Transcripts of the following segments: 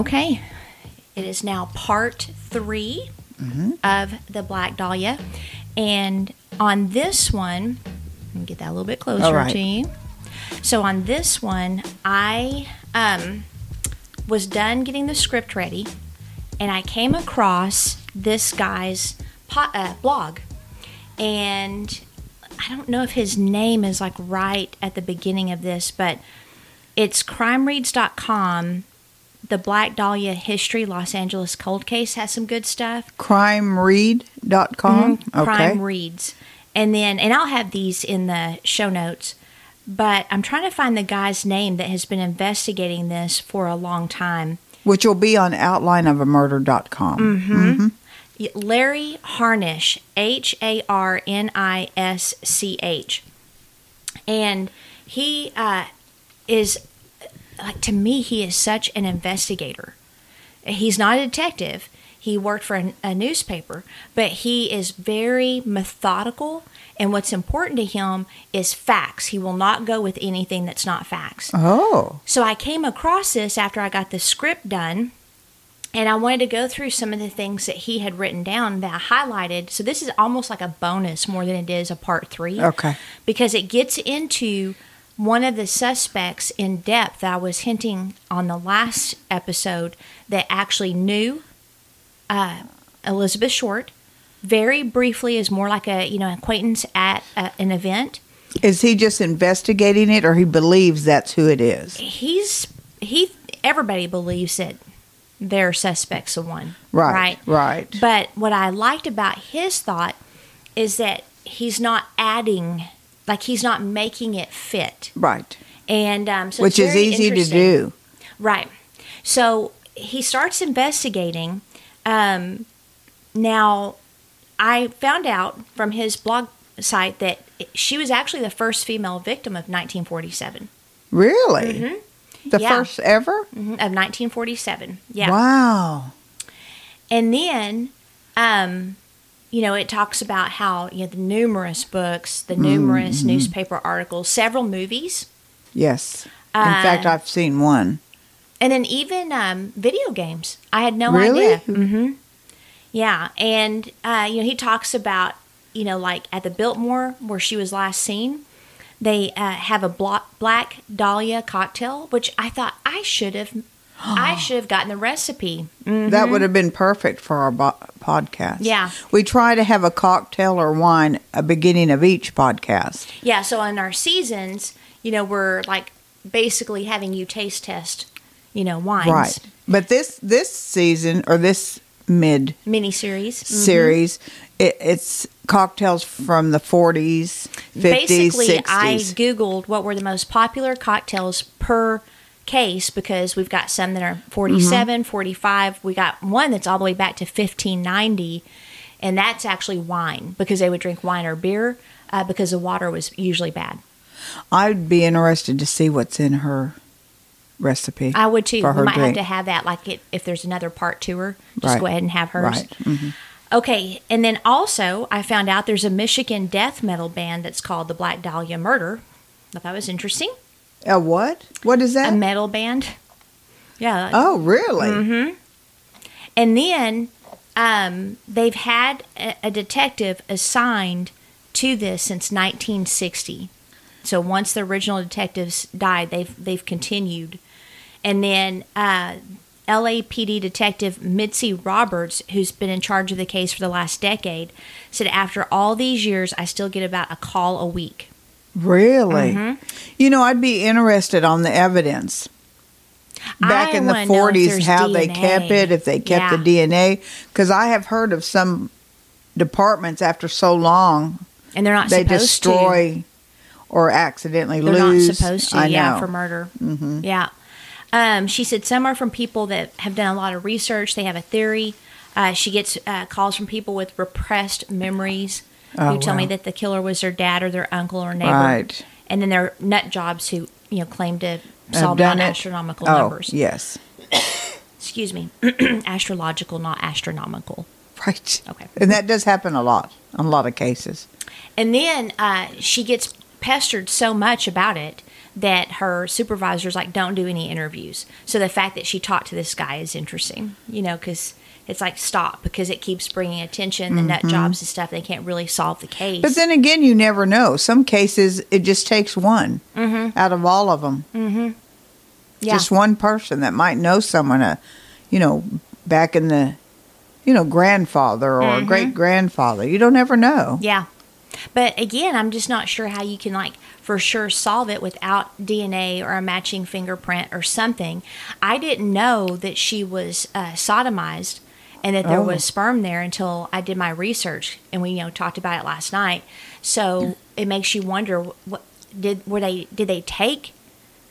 Okay. It is now part 3 of the Black Dahlia. And on this one, let me get that a little bit closer right. to you. So on this one, I um, was done getting the script ready, and I came across this guy's uh, blog. And I don't know if his name is like right at the beginning of this, but it's crimereads.com. The Black Dahlia History Los Angeles Cold Case has some good stuff. crimeread.com. Okay. Mm-hmm. Crime Reads. And then, and I'll have these in the show notes, but I'm trying to find the guy's name that has been investigating this for a long time. Which will be on outlineofamurder.com. Mm-hmm. Larry Harnisch, H A R N I S C H. And he uh, is, like, to me, he is such an investigator. He's not a detective. He worked for a, a newspaper, but he is very methodical. And what's important to him is facts. He will not go with anything that's not facts. Oh. So I came across this after I got the script done, and I wanted to go through some of the things that he had written down that I highlighted. So this is almost like a bonus more than it is a part three. Okay. Because it gets into one of the suspects in depth I was hinting on the last episode that actually knew uh, Elizabeth Short. Very briefly, is more like a you know acquaintance at uh, an event. Is he just investigating it or he believes that's who it is? he's he everybody believes that they're suspects of one Right. Right. Right. but what i liked about his thought is that he's not adding like he's not making it fit right. and um, so Which is easy to do. Right. So he starts investigating. Um, now, I found out from his blog site that she was actually the first female victim of 1947. Really? The Mm-hmm. Yeah. first ever? Mhm, Of 1947. Yeah. Wow. And then, um, you know, it talks about how, you know, the numerous books, the numerous Mm-hmm. newspaper articles, several movies, Yes. In Uh, fact, I've seen one. and then even um, video games. I had no Really? idea. hmm Yeah, and uh, you know he talks about you know like at the Biltmore where she was last seen, they uh, have a black dahlia cocktail, which I thought I should have. I should have gotten the recipe. That would have been perfect for our bo- podcast. Mm-hmm. Yeah. We try to have a cocktail or wine a beginning of each podcast. Yeah, so in our seasons, you know, we're like basically having you taste test, you know, wines. Right. But this this season or this mid Mini series. series, it, it's cocktails from the 40s, 50s, Basically, 60s. I Googled what were the most popular cocktails per case because we've got some that are 47, 45. We got one that's all the way back to 1590, and that's actually wine because they would drink wine or beer uh, because the water was usually bad. I'd be interested to see what's in her recipe. I would too. For We might have to have that, like it, if there's another part to her, just Right. go ahead and have hers. Right. Mhm. Okay, and then also I found out there's a Michigan death metal band that's called the Black Dahlia Murder. I thought that was interesting. A what? What is that? A metal band. Yeah. oh, really? Mm-hmm. And then um, they've had a, a detective assigned to this since 1960. So once the original detectives died, they've they've continued. And then uh, LAPD detective Mitzi Roberts, who's been in charge of the case for the last decade, said after all these years, I still get about a call a week. Really? Mm-hmm. You know, I'd be interested on the evidence. Back I in the wanna know if 40s, there's how they kept it, if they kept the DNA. Because I have heard of some departments after so long, And they're not they supposed to. destroy or accidentally They're lose. not supposed to, I yeah, know. for murder. Mm-hmm. Yeah. Um, she said some are from people that have done a lot of research. They have a theory. Uh, she gets uh, calls from people with repressed memories Oh, who tell me that the killer was their dad or their uncle or neighbor. Right. And then there are nut jobs who you know claim to solve non-astronomical oh, numbers. yes. Excuse me, astrological, not astronomical. Right. Okay. And that does happen a lot, in a lot of cases. And then uh, she gets pestered so much about it that her supervisors like don't do any interviews. So the fact that she talked to this guy is interesting, you know, because it's like stop because it keeps bringing attention the nut jobs and stuff. They can't really solve the case. Mm-hmm. But then again, you never know. Some cases, it just takes one out of all of them. Mm-hmm. yeah, Just one person that might know someone, uh, you know, back in the, you know, grandfather or great grandfather. You don't ever know. yeah. But again, I'm just not sure how you can like for sure solve it without DNA or a matching fingerprint or something. I didn't know that she was uh, sodomized and that there Oh. was sperm there until I did my research and we you know talked about it last night. So it makes you wonder what did were they did they take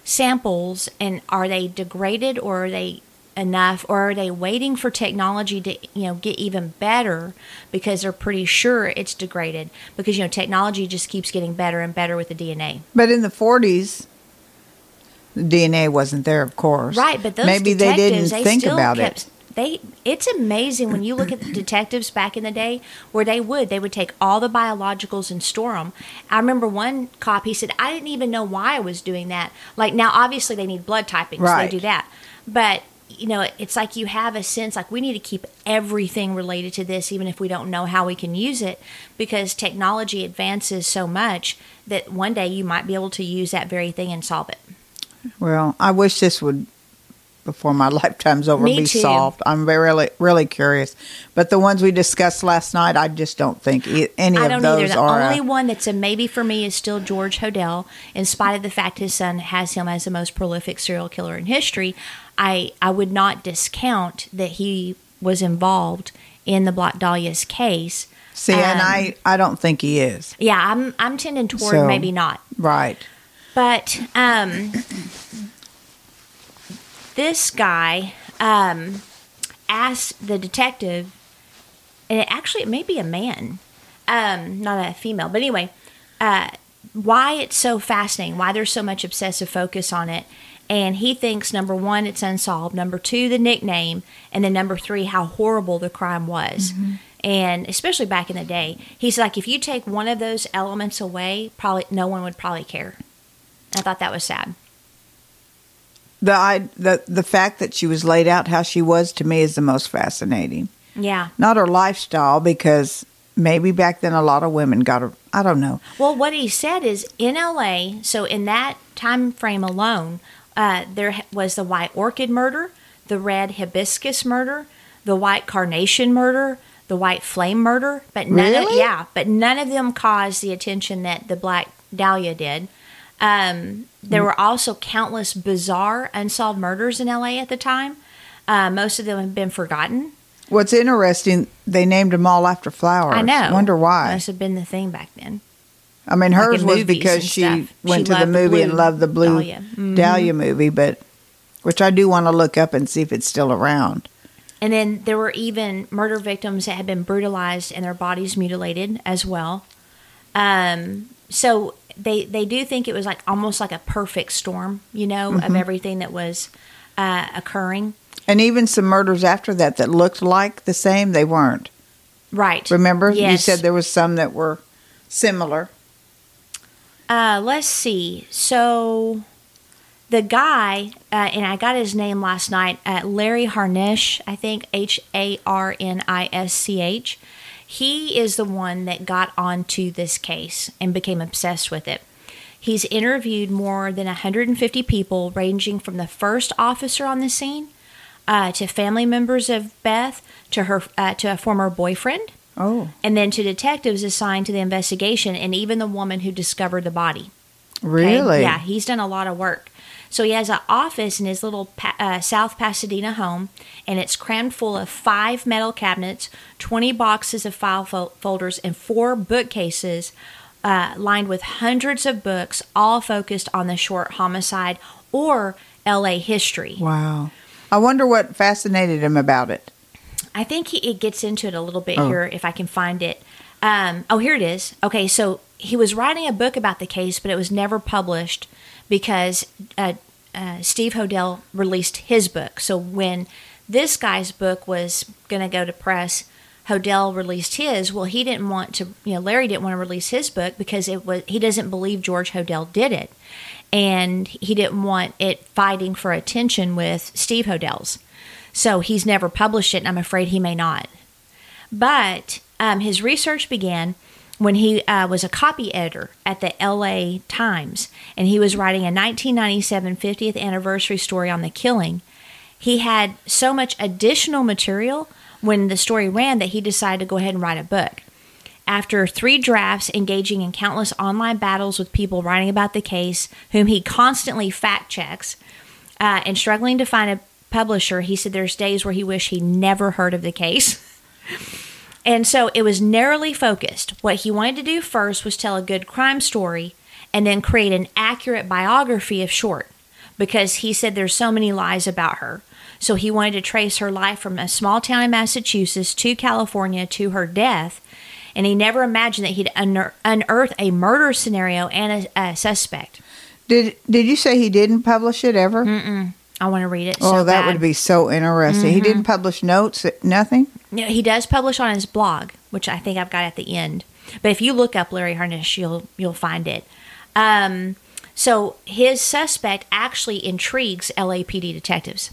samples and are they degraded or are they enough or are they waiting for technology to you know get even better because they're pretty sure it's degraded because you know technology just keeps getting better and better with the DNA But in the 40s, DNA wasn't there, of course. right but those maybe they didn't they think about it. They it's amazing when you look at the detectives back in the day where they would they would take all the biologicals and store them i remember one cop he said i didn't even know why i was doing that. Like now obviously they need blood typing so they do that. But you know it's like you have a sense like we need to keep everything related to this even if we don't know how we can use it because technology advances so much that one day you might be able to use that very thing and solve it. Well, I wish this would, before my lifetime's over, Me be too. solved. I'm very, really, really curious. But the ones we discussed last night, I just don't think e- any I of don't either. those The are. only one that's a maybe for me is still George Hodel, in spite of the fact his son has him as the most prolific serial killer in history. I I would not discount that he was involved in the Black Dahlia's case. see, and um, I, I don't think he is. Yeah, I'm I'm tending toward So- maybe not. Right. But um, this guy um, asked the detective, and it actually it may be a man, um, not a female, but anyway, uh, why it's so fascinating, why there's so much obsessive focus on it. And he thinks number one, it's unsolved. Number two, the nickname, and then number three, how horrible the crime was. And especially back in the day, he's like, if you take one of those elements away, probably no one would probably care. I thought that was sad. The, I, the, the fact that she was laid out how she was to me is the most fascinating. Yeah. Not her lifestyle, because maybe back then a lot of women got her. I don't know. Well, what he said is in LA, so in that time frame alone, uh, there was the white orchid murder, the red hibiscus murder, the white carnation murder, the white flame murder, but none of, yeah, but none of them caused the attention that the black dahlia did. Um, there were also countless bizarre unsolved murders in LA at the time. Uh, most of them have been forgotten. What's interesting, they named them all after flowers. I know. Wonder why. Must have been the thing back then. I mean, like hers was because she stuff. went She to the movie and loved the blue dahlia. Mhm. dahlia movie, but which I do want to look up and see if it's still around. And then there were even murder victims that had been brutalized and their bodies mutilated as well. Um, so they they do think it was like almost like a perfect storm, you know, Mm-hmm. of everything that was uh, occurring. And even some murders after that that looked like the same, they weren't. Right. Remember, you said there was some that were similar. Uh, let's see. So the guy, uh, and I got his name last night, uh, Larry Harnisch, I think H A R N I S C H. He is the one that got onto this case and became obsessed with it. He's interviewed more than 150 people, ranging from the first officer on the scene uh, to family members of Beth to her uh, to a former boyfriend Oh, and then to detectives assigned to the investigation and even the woman who discovered the body. okay? really? Yeah, he's done a lot of work. So he has an office in his little pa- uh, South Pasadena home, and it's crammed full of five metal cabinets, 20 boxes of file fol- folders, and four bookcases uh, lined with hundreds of books, all focused on the short homicide or LA history. Wow. I wonder what fascinated him about it. I think he, it gets into it a little bit Oh. here if I can find it. Um, oh, here it is. Okay, so he was writing a book about the case, but it was never published because uh, uh, Steve Hodel released his book. So when this guy's book was going to go to press, Hodel released his. Well, he didn't want to, you know, Larry didn't want to release his book because it was he doesn't believe George Hodel did it. and he didn't want it fighting for attention with Steve Hodels. So he's never published it, and I'm afraid he may not. But um, his research began when he uh, was a copy editor at the LA Times, and he was writing a 1997 50th anniversary story on the killing. He had so much additional material when the story ran that he decided to go ahead and write a book. After three drafts, engaging in countless online battles with people writing about the case, whom he constantly fact checks, uh, and struggling to find a publisher, he said there's days where he wished he never heard of the case. and so it was narrowly focused. What he wanted to do first was tell a good crime story and then create an accurate biography of Short because he said there's so many lies about her. So he wanted to trace her life from a small town in Massachusetts to California to her death. And he never imagined that he'd unear- unearth a murder scenario and a, a suspect. Did Did you say he didn't publish it ever? I want to read it. Oh, so that bad. would be so interesting. He didn't publish notes, nothing. No, he does publish on his blog, which I think I've got at the end. But if you look up Larry Harnisch, you'll you'll find it. Um, so his suspect actually intrigues LAPD detectives.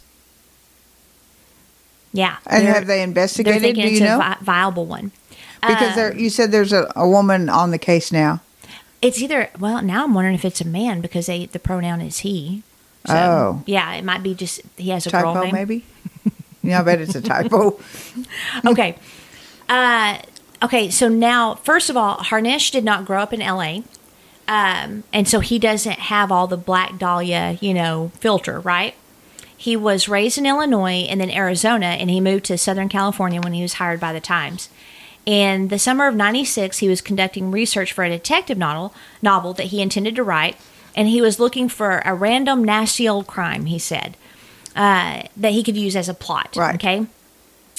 Yeah, And have they They're investigated? thinking Do it's you a know? vi- viable one. because Uh, there, you said there's a, a woman on the case now. It's either well now I'm wondering if it's a man because they the pronoun is he. So, Oh. yeah, it might be just he has a girl Typo, name. maybe. yeah, I bet it's a typo. okay. Uh, okay, so now, first of all, Harnisch did not grow up in LA. Um, and so he doesn't have all the Black Dahlia, you know, filter, right? He was raised in Illinois and then Arizona, and he moved to Southern California when he was hired by the Times. In the summer of 96, he was conducting research for a detective novel, novel that he intended to write, and he was looking for a random, nasty old crime, he said, uh, that he could use as a plot. Right. Okay.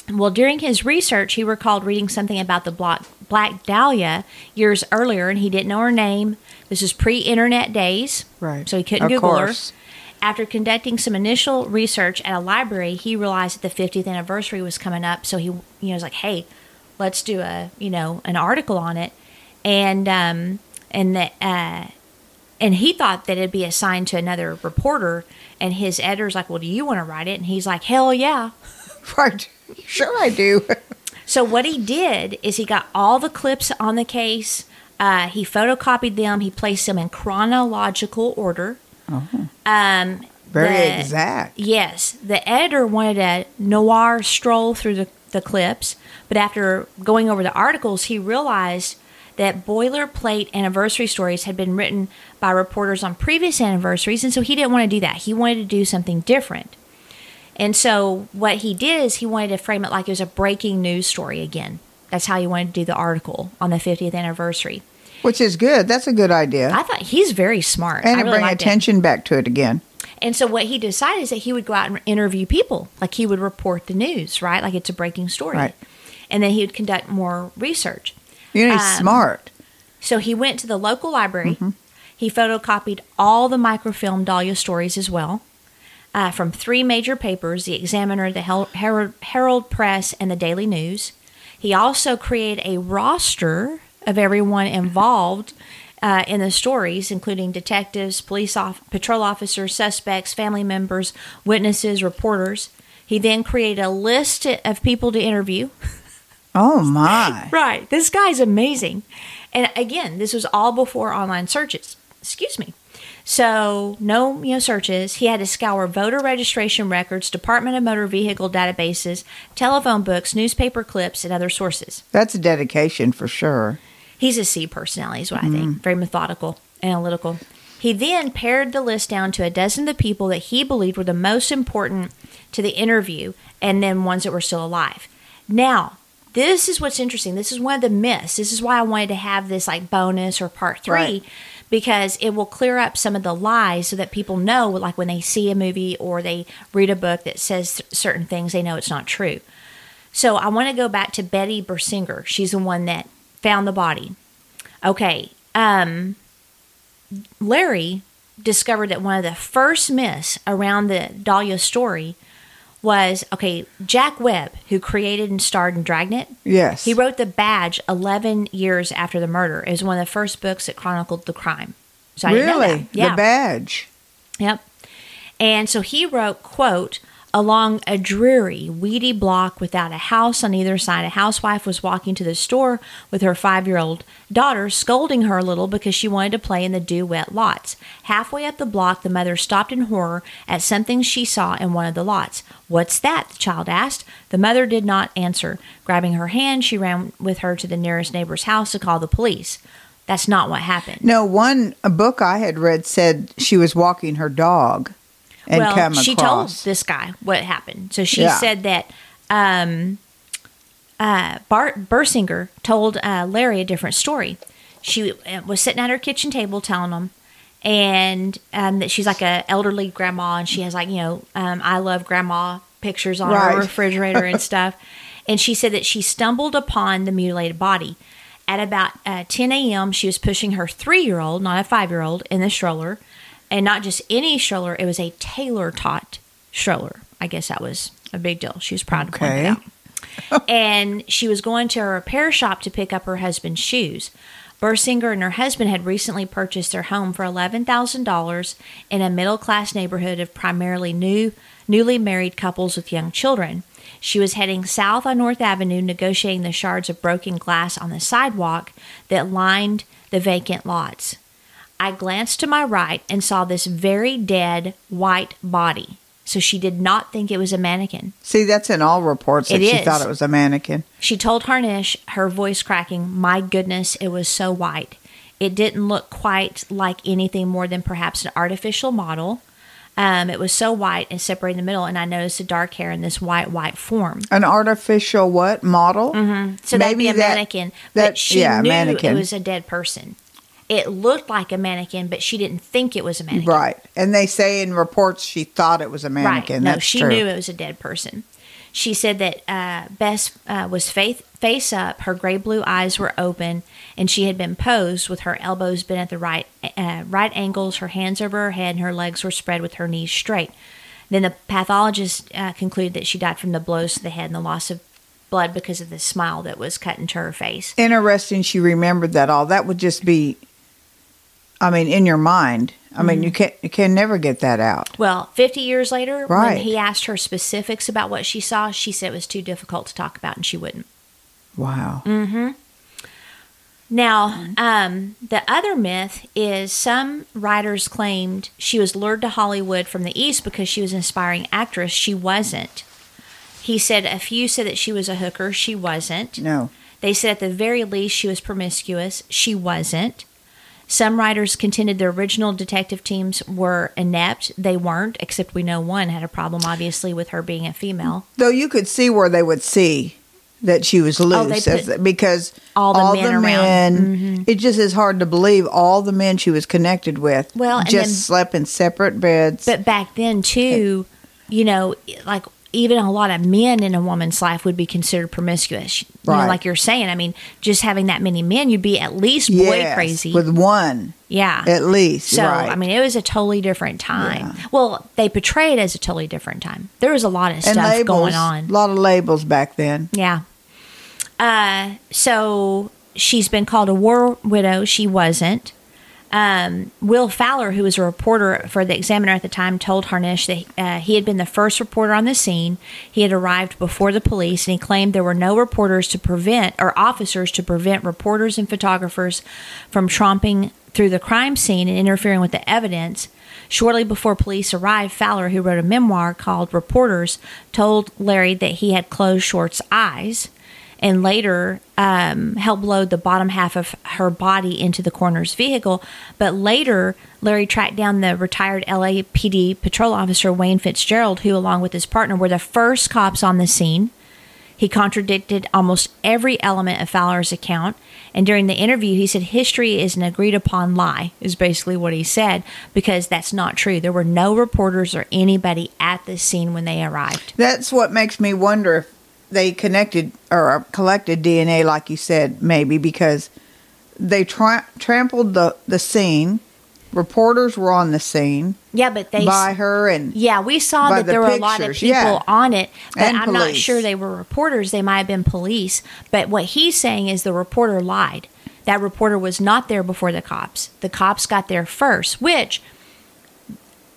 Well, during his research, he recalled reading something about the Black, Black Dahlia years earlier, and he didn't know her name. This is pre internet days. Right. So he couldn't Of Google course. her. After conducting some initial research at a library, he realized that the 50th anniversary was coming up. So he, you know, was like, "Hey, let's do a, you know, an article on it," and um, and that, uh, and he thought that it'd be assigned to another reporter. And his editor's like, "Well, do you want to write it?" And he's like, "Hell yeah!" right. Sure, I do. So what he did is he got all the clips on the case. Uh, he photocopied them. He placed them in chronological order. Um, Very the- exact. Yes, the editor wanted a noir stroll through the, the clips, but after going over the articles, he realized that boilerplate anniversary stories had been written by reporters on previous anniversaries, and so he didn't want to do that. He wanted to do something different. And so what he did is he wanted to frame it like it was a breaking news story again. That's how he wanted to do the article on the 50th anniversary. Which is good. That's a good idea. I thought he's very smart. and I really bring liked it. attention back to it again. And so what he decided is that he would go out and interview people, like he would report the news, right? Like it's a breaking story. Right. And then he would conduct more research. You know, he's Um, smart. So he went to the local library. Mm-hmm. He photocopied all the microfilm Dahlia stories as well uh, from three major papers the Examiner, the Herald, Herald Press, and the Daily News. He also created a roster of everyone involved uh, in the stories, including detectives, police off- patrol officers, suspects, family members, witnesses, reporters. He then created a list of people to interview. Oh my. Right. This guy's amazing. And again, this was all before online searches. Excuse me. So, no, you know, searches. He had to scour voter registration records, Department of Motor Vehicle databases, telephone books, newspaper clips, and other sources. That's a dedication for sure. He's a C personality, is what I think. Mm-hmm. Very methodical, analytical. He then pared the list down to a dozen of the people that he believed were the most important to the interview and then ones that were still alive. Now, this is what's interesting. This is one of the myths. This is why I wanted to have this like bonus or part three Right. because it will clear up some of the lies so that people know, like when they see a movie or they read a book that says certain things, they know it's not true. So I want to go back to Betty Bersinger. She's the one that found the body. Okay. Um, Larry discovered that one of the first myths around the Dahlia story was okay, Jack Webb, who created and starred in Dragnet, Yes. he wrote The Badge 11 years after the murder. It was one of the first books that chronicled the crime. So I really? Yeah. The badge. Yep. And so he wrote, quote, along a dreary, weedy block without a house on either side, a housewife was walking to the store with her five year old daughter, scolding her a little because she wanted to play in the dew wet lots. Halfway up the block, the mother stopped in horror at something she saw in one of the lots. What's that? the child asked. The mother did not answer. Grabbing her hand, she ran with her to the nearest neighbor's house to call the police. That's not what happened. No, one book I had read said she was walking her dog and well, come she told this guy what happened. So she Yeah. said that um, uh, Bart Bersinger told uh, Larry a different story. She uh, was sitting at her kitchen table telling him, and um, that she's like a elderly grandma, and she has like you know, um, I love grandma pictures on Right. her refrigerator and stuff. And she said that she stumbled upon the mutilated body. At about uh, 10 a.m., she was pushing her three year old, not a five year old, in the stroller. And not just any stroller, it was a Taylor Tot stroller. I guess that was a big deal. She was proud to point it out. and she was going to a repair shop to pick up her husband's shoes. Bersinger and her husband had recently purchased their home for $11,000 in a middle class neighborhood of primarily new, newly married couples with young children. She was heading south on Norton Avenue, negotiating the shards of broken glass on the sidewalk that lined the vacant lots. I glanced to my right and saw this very dead white body. So she did not think it was a mannequin. See, that's in all reports that It she is. thought it was a mannequin. She told Harnisch, her voice cracking, My goodness, it was so white. It didn't look quite like anything more than perhaps an artificial model. Um, it was so white and separated in the middle, and I noticed the dark hair in this white, white form. An artificial what model? So that'd be Maybe a that- mannequin. that- but she yeah, knew mannequin. it was a dead person. It looked like a mannequin, but she didn't think it was a mannequin. Right. And they say in reports she thought it was a mannequin. Right. No, That's she true. knew it was a dead person. She said that uh, Bess uh, was faith, face up, her gray blue eyes were open, and she had been posed with her elbows bent at the right uh, right angles, her hands over her head, and her legs were spread with her knees straight. Then the pathologist uh, concluded that she died from the blows to the head and the loss of blood because of the smile that was cut into her face. Interesting she remembered that all. That would just be I mean, in your mind. I mean, Mm-hmm. you can you can never get that out. Well, 50 years later, when he asked her specifics about what she saw, she said it was too difficult to talk about and she wouldn't. Wow. Mm-hmm. Now, um, the other myth is some writers claimed she was lured to Hollywood from the East because she was an aspiring actress. She wasn't. He said a few said that she was a hooker. She wasn't. No. They said at the very least she was promiscuous. She wasn't. Some writers contended the original detective teams were inept. They weren't, except we know one had a problem, obviously, with her being a female. Though you could see where they would see that she was loose Oh, as- because all the men around. Mm-hmm. men- it just is hard to believe all the men she was connected with Well, just then- slept in separate beds. But back then, too, you know, like even a lot of men in a woman's life would be considered promiscuous. You know, Right. like you're saying, I mean, just having that many men, you'd be at least boy Yes, crazy. with one yeah. at least. So, right. I mean, it was a totally different time. Well, they portray it as a totally different time. There was a lot of stuff labels, going on. a lot of labels back then. Yeah. Uh, so she's been called a war widow. She wasn't. Um, Will Fowler, who was a reporter for the Examiner at the time, told Harnisch that uh, he had been the first reporter on the scene. He had arrived before the police, and he claimed there were no reporters to prevent or officers to prevent reporters and photographers from tromping through the crime scene and interfering with the evidence. Shortly before police arrived, Fowler, who wrote a memoir called Reporters, told Larry that he had closed Short's eyes and later um, helped load the bottom half of her body into the coroner's vehicle. But later, Larry tracked down the retired LAPD patrol officer Wayne Fitzgerald, who, along with his partner, were the first cops on the scene. He contradicted almost every element of Fowler's account. And during the interview, he said history is an agreed upon lie, is basically what he said, because that's not true. There were no reporters or anybody at the scene when they arrived. That's what makes me wonder if they connected or uh, collected DNA, like you said, maybe because they tra- trampled the, the scene. Reporters were on the scene Yeah, but they by her, and Yeah, we saw that the there were a lot of people yeah. on it, but And I'm not sure they were reporters. They might have been police. But what he's saying is the reporter lied. that reporter was not there before the cops. The cops got there first, which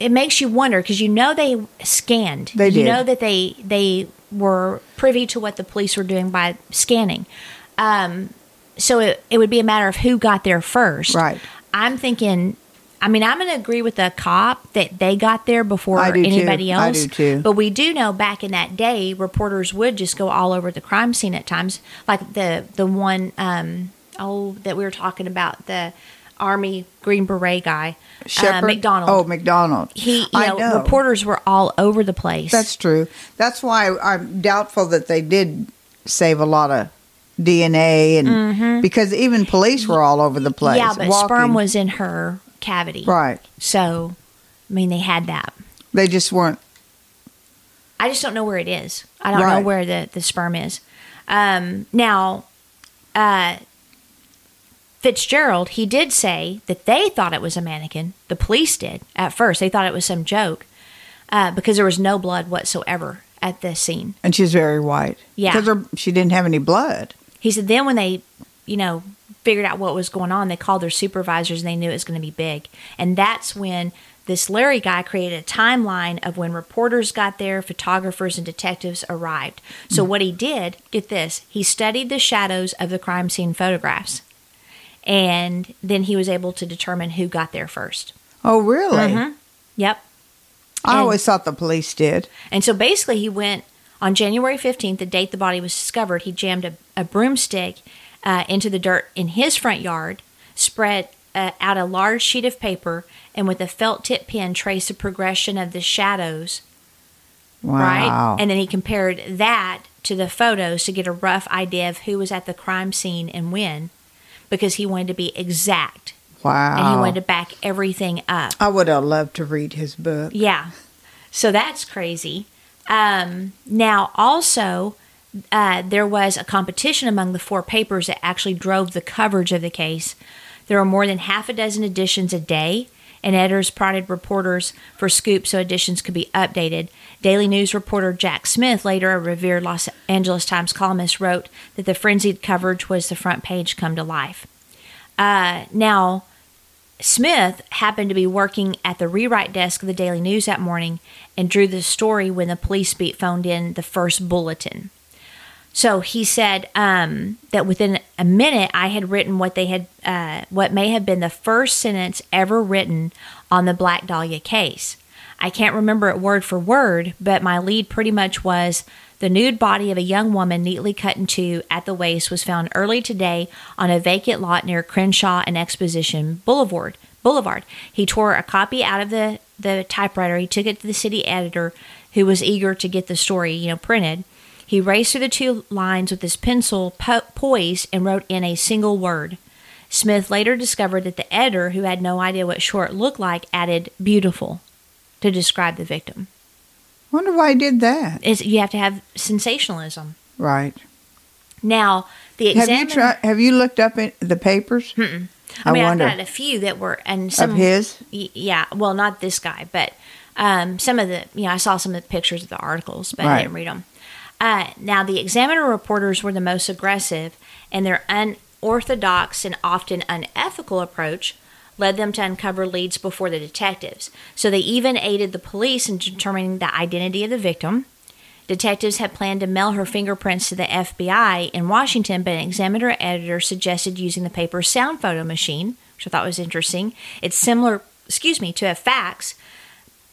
it makes you wonder because you know they scanned. They did. you know that they they were privy to what the police were doing by scanning. Um, so it, it would be a matter of who got there first. Right. I'm thinking. I mean, I'm going to agree with the cop that they got there before do too. anybody I else. do too. But we do know back in that day, reporters would just go all over the crime scene at times, like the the one um, oh that we were talking about the Army Green Beret guy, uh, MacDonald. Oh, MacDonald. he, you I know, know. reporters were all over the place. That's true. That's why I'm doubtful that they did save a lot of DNA and because even police were all over the place. Mm-hmm. yeah, but walking. sperm was in her cavity, right. So, I mean, they had that. They just weren't. I just don't know where it is. I don't Right. know where the, the sperm is. Um, now, uh, Fitzgerald, he did say that they thought it was a mannequin. The police did at first. They thought it was some joke uh, because there was no blood whatsoever at the scene. And she's very white. Yeah. because she didn't have any blood. He said then when they, you know, figured out what was going on, they called their supervisors and they knew it was going to be big. And that's when this Larry guy created a timeline of when reporters got there, photographers and detectives arrived. So what he did, get this, he studied the shadows of the crime scene photographs. And then he was able to determine who got there first. Oh, really? Mhm. Yep. I And- always thought the police did. And so basically, he went on January 15th, the date the body was discovered. He jammed a, a broomstick uh, into the dirt in his front yard, spread uh, out a large sheet of paper, and with a felt tip pen traced the progression of the shadows. Wow. Right? And then he compared that to the photos to get a rough idea of who was at the crime scene and when, because he wanted to be exact wow. and he wanted to back everything up. I would have loved to read his book. Yeah. So that's crazy. Um, now, also, uh, there was a competition among the four papers that actually drove the coverage of the case. There were more than half a dozen editions a day, and editors prodded reporters for scoops so editions could be updated. Daily News reporter Jack Smith, later a revered Los Angeles Times columnist, wrote that the frenzied coverage was the front page come to life. Uh, now, Smith happened to be working at the rewrite desk of the Daily News that morning and drew the story when the police beat phoned in the first bulletin. So he said um, that within a minute, I had written what they had, uh, what may have been the first sentence ever written on the Black Dahlia case. I can't remember it word for word, but my lead pretty much was the nude body of a young woman, neatly cut in two at the waist, was found early today on a vacant lot near Crenshaw and Exposition Boulevard. Boulevard. He tore a copy out of the, the typewriter. He took it to the city editor, who was eager to get the story, you know, printed. He raced through the two lines with his pencil po- poised and wrote in a single word. Smith later discovered that the editor, who had no idea what short looked like, added "beautiful" to describe the victim. Wonder why he did that. Is you have to have sensationalism. Right. Now the Have you tried? Have you looked up in the papers? I I mean, wonder. I've got a few that were and some Of his? Yeah, well, not this guy, but um, some of the you know I saw some of the pictures of the articles, but I didn't read them. Uh, now the Examiner reporters were the most aggressive, and their unorthodox and often unethical approach led them to uncover leads before the detectives. So they even aided the police in determining the identity of the victim. Detectives had planned to mail her fingerprints to the FBI in Washington, but an examiner editor suggested using the paper's sound photo machine, which I thought was interesting. It's similar, excuse me, to a fax,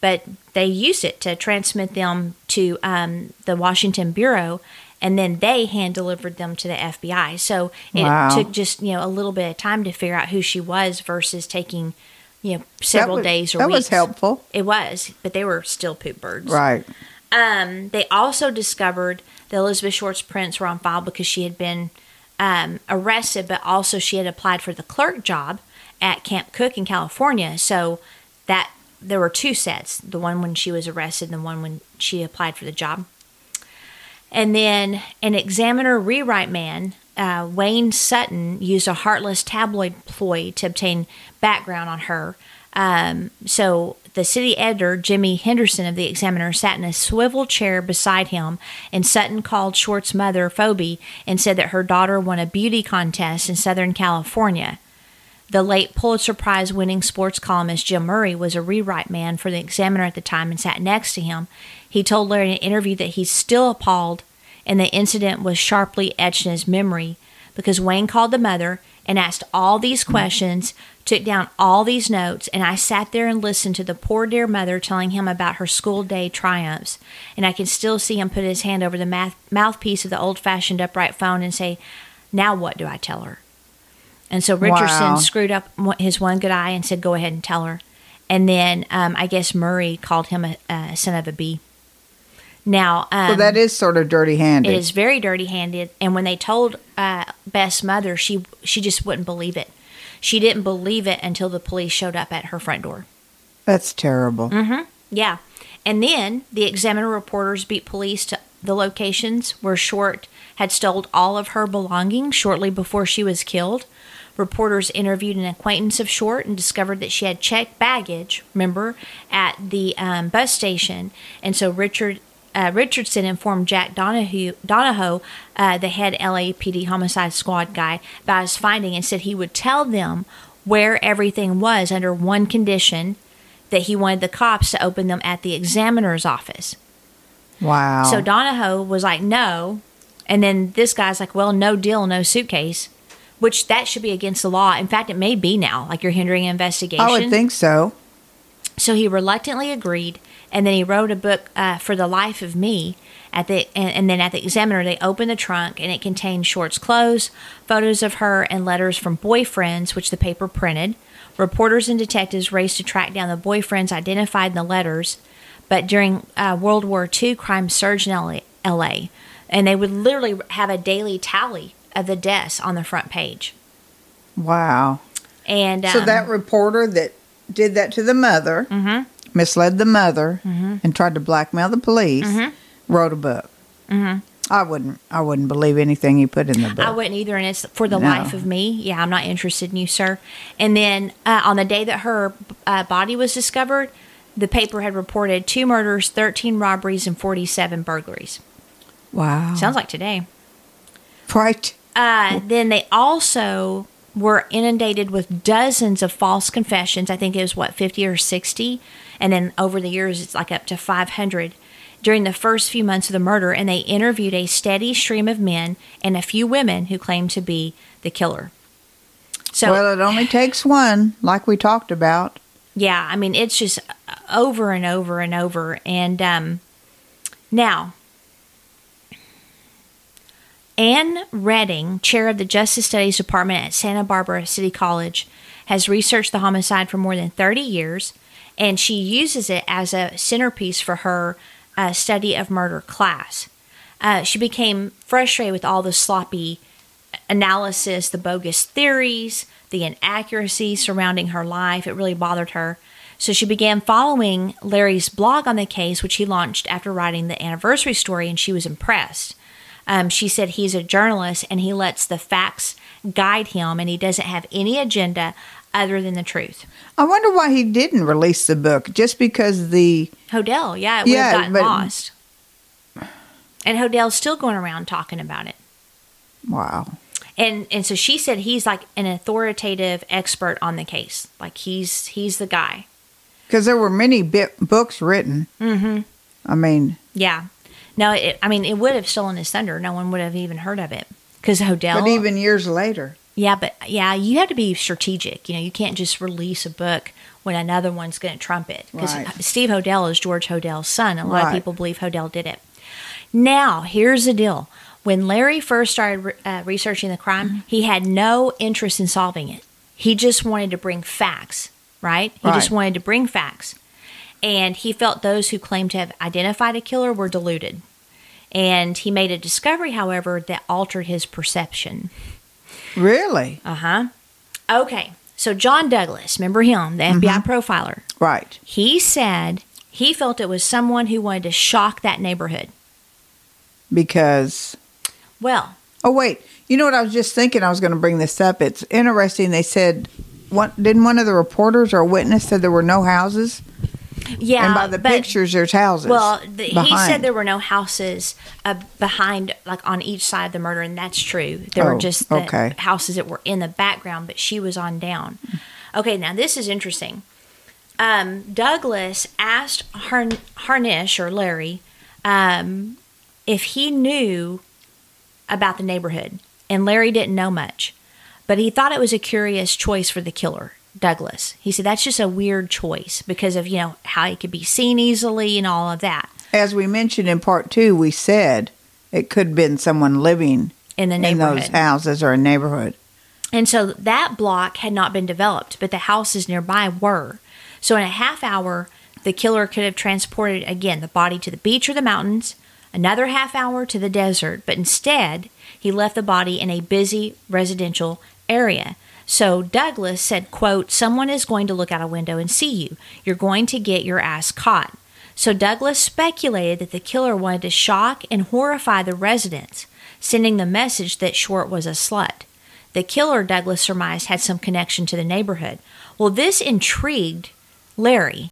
but they used it to transmit them to um, the Washington Bureau, and then they hand delivered them to the FBI. So it Wow. took just you know a little bit of time to figure out who she was versus taking you know several was, days or weeks. That weeks. was helpful. It was, but they were still poop birds. Right. Um, they also discovered that Elizabeth Short's prints were on file because she had been um, arrested, but also she had applied for the clerk job at Camp Cooke in California. So that there were two sets: the one when she was arrested, and the one when she applied for the job. And then an examiner rewrite man, uh, Wayne Sutton, used a heartless tabloid ploy to obtain background on her. Um, so the city editor, Jimmy Henderson of the Examiner, sat in a swivel chair beside him, and Sutton called Short's mother Phoebe and said that her daughter won a beauty contest in Southern California. The late Pulitzer Prize winning sports columnist Jim Murray was a rewrite man for the Examiner at the time and sat next to him. He told Larry in an interview that he's still appalled and the incident was sharply etched in his memory because Wayne called the mother and asked all these questions, took down all these notes, and I sat there and listened to the poor dear mother telling him about her school day triumphs. And I can still see him put his hand over the mouth- mouthpiece of the old fashioned upright phone and say, Now what do I tell her? And so Richardson Wow. screwed up his one good eye and said, Go ahead and tell her. And then um, I guess Murray called him a, a son of a bee. Now, um, well, that is sort of dirty handed. it is very dirty-handed, and when they told uh, Beth's mother, she she just wouldn't believe it. She didn't believe it until the police showed up at her front door. That's terrible. Mm-hmm. Yeah, and then the Examiner reporters beat police to the locations where Short had stole all of her belongings shortly before she was killed. Reporters interviewed an acquaintance of Short and discovered that she had checked baggage, remember, at the um, bus station. And so Richard uh, Richardson informed Jack Donahue, Donahoe, uh, the head LAPD homicide squad guy, about his finding and said he would tell them where everything was under one condition that he wanted the cops to open them at the examiner's office. Wow. So Donahoe was like, no. And then this guy's like, well, no deal, no suitcase, which that should be against the law. In fact, it may be now, like you're hindering an investigation. I would think so. So he reluctantly agreed, and then he wrote a book uh, for the life of me. At the and, and then at the Examiner, they opened the trunk, and it contained Short's clothes, photos of her, and letters from boyfriends, which the paper printed. Reporters and detectives raced to track down the boyfriends identified in the letters, but during uh, World War II, crime surged in LA, LA, and they would literally have a daily tally of the deaths on the front page. Wow. And um, So that reporter that did that to the mother, Mm-hmm. misled the mother, and tried to blackmail the police, Mm-hmm. wrote a book. I wouldn't. I wouldn't believe anything he put in the book. I wouldn't either, and it's for the No. life of me. Yeah, I'm not interested in you, sir. And then uh, on the day that her uh, body was discovered, the paper had reported two murders, 13 robberies, and 47 burglaries. wow. Sounds like today. right. Uh, then they also were inundated with dozens of false confessions. I think it was what 50 or 60, and then over the years it's like up to 500 during the first few months of the murder. And they interviewed a steady stream of men and a few women who claimed to be the killer. So well, it only takes one, like we talked about. yeah, I mean it's just over and over and over. And um, now Anne Redding, chair of the Justice Studies Department at Santa Barbara City College, has researched the homicide for more than 30 years, and she uses it as a centerpiece for her uh, study of murder class. Uh, she became frustrated with all the sloppy analysis, the bogus theories, the inaccuracies surrounding her life. It really bothered her. So she began following Larry's blog on the case, which he launched after writing the anniversary story, and she was impressed. Um, she said he's a journalist and he lets the facts guide him, and he doesn't have any agenda other than the truth. I wonder why he didn't release the book. Just because the Hodel, yeah, it would Yeah, have gotten but- lost. And Hodel's still going around talking about it. wow. and and so she said he's like an authoritative expert on the case like he's he's the guy Because there were many bi- books written. Mm-hmm. I mean, yeah no it, i mean it would have stolen his thunder. No one would have even heard of it. Because hodel but even years later, yeah but yeah you have to be strategic. You know you can't just release a book when another one's going to trump it. Because Right. steve hodel is george hodel's son a lot of people believe hodel did it. Now here's the deal. When larry first started uh, researching the crime Mm-hmm. he had no interest in solving it. He just wanted to bring facts right? He just wanted to bring facts and he felt those who claimed to have identified a killer were deluded and he made a discovery however that altered his perception really, uh huh. Okay. So John Douglas, remember him, the FBI profiler. right? He said he felt it was someone who wanted to shock that neighborhood. Because Well, oh wait, you know what I was just thinking? I was going to bring this up. It's interesting. They said what didn't one of the reporters or a witness said there were no houses? Yeah, and by the but- pictures, there's houses. Well, the, he said there were no houses uh, behind, like on each side of the murder, and that's true. There Oh, were just the okay. houses that were in the background, but she was on down. Okay, now this is interesting. Um, Douglas asked Harn- Harnisch or Larry um, if he knew about the neighborhood, and Larry didn't know much, but he thought it was a curious choice for the killer. Douglas. He said that's just a weird choice because of, you know, how he could be seen easily and all of that As we mentioned in part two, we said it could have been someone living in the in neighborhood. those houses or a neighborhood. And so that block had not been developed, but the houses nearby were. So in a half hour, the killer could have transported again the body to the beach or the mountains, another half hour to the desert, but instead he left the body in a busy residential area. So Douglas said, quote, someone is going to look out a window and see you. You're going to get your ass caught. So Douglas speculated that the killer wanted to shock and horrify the residents, sending the message that Short was a slut. The killer, Douglas surmised, had some connection to the neighborhood. Well, this intrigued Larry.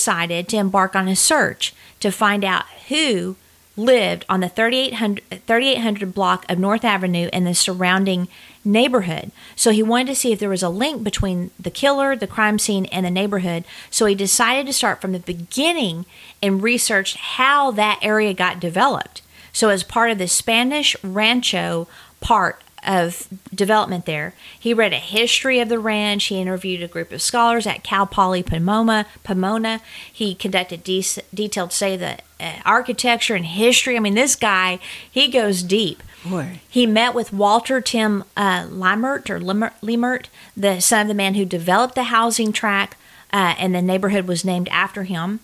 Decided to embark on a search to find out who lived on the 3800, 3800 block of Norton Avenue and the surrounding neighborhood. So he wanted to see if there was a link between the killer, the crime scene, and the neighborhood. So he decided to start from the beginning and researched how that area got developed. So, as part of the Spanish Rancho part of development there. He read a history of the ranch. He interviewed a group of scholars at Cal Poly Pomona. Pomona. He conducted de- detailed study of the uh, architecture and history. I mean, this guy he goes deep. Boy. He met with Walter Tim uh, Leimert or Leimert, the son of the man who developed the housing tract, uh, and the neighborhood was named after him.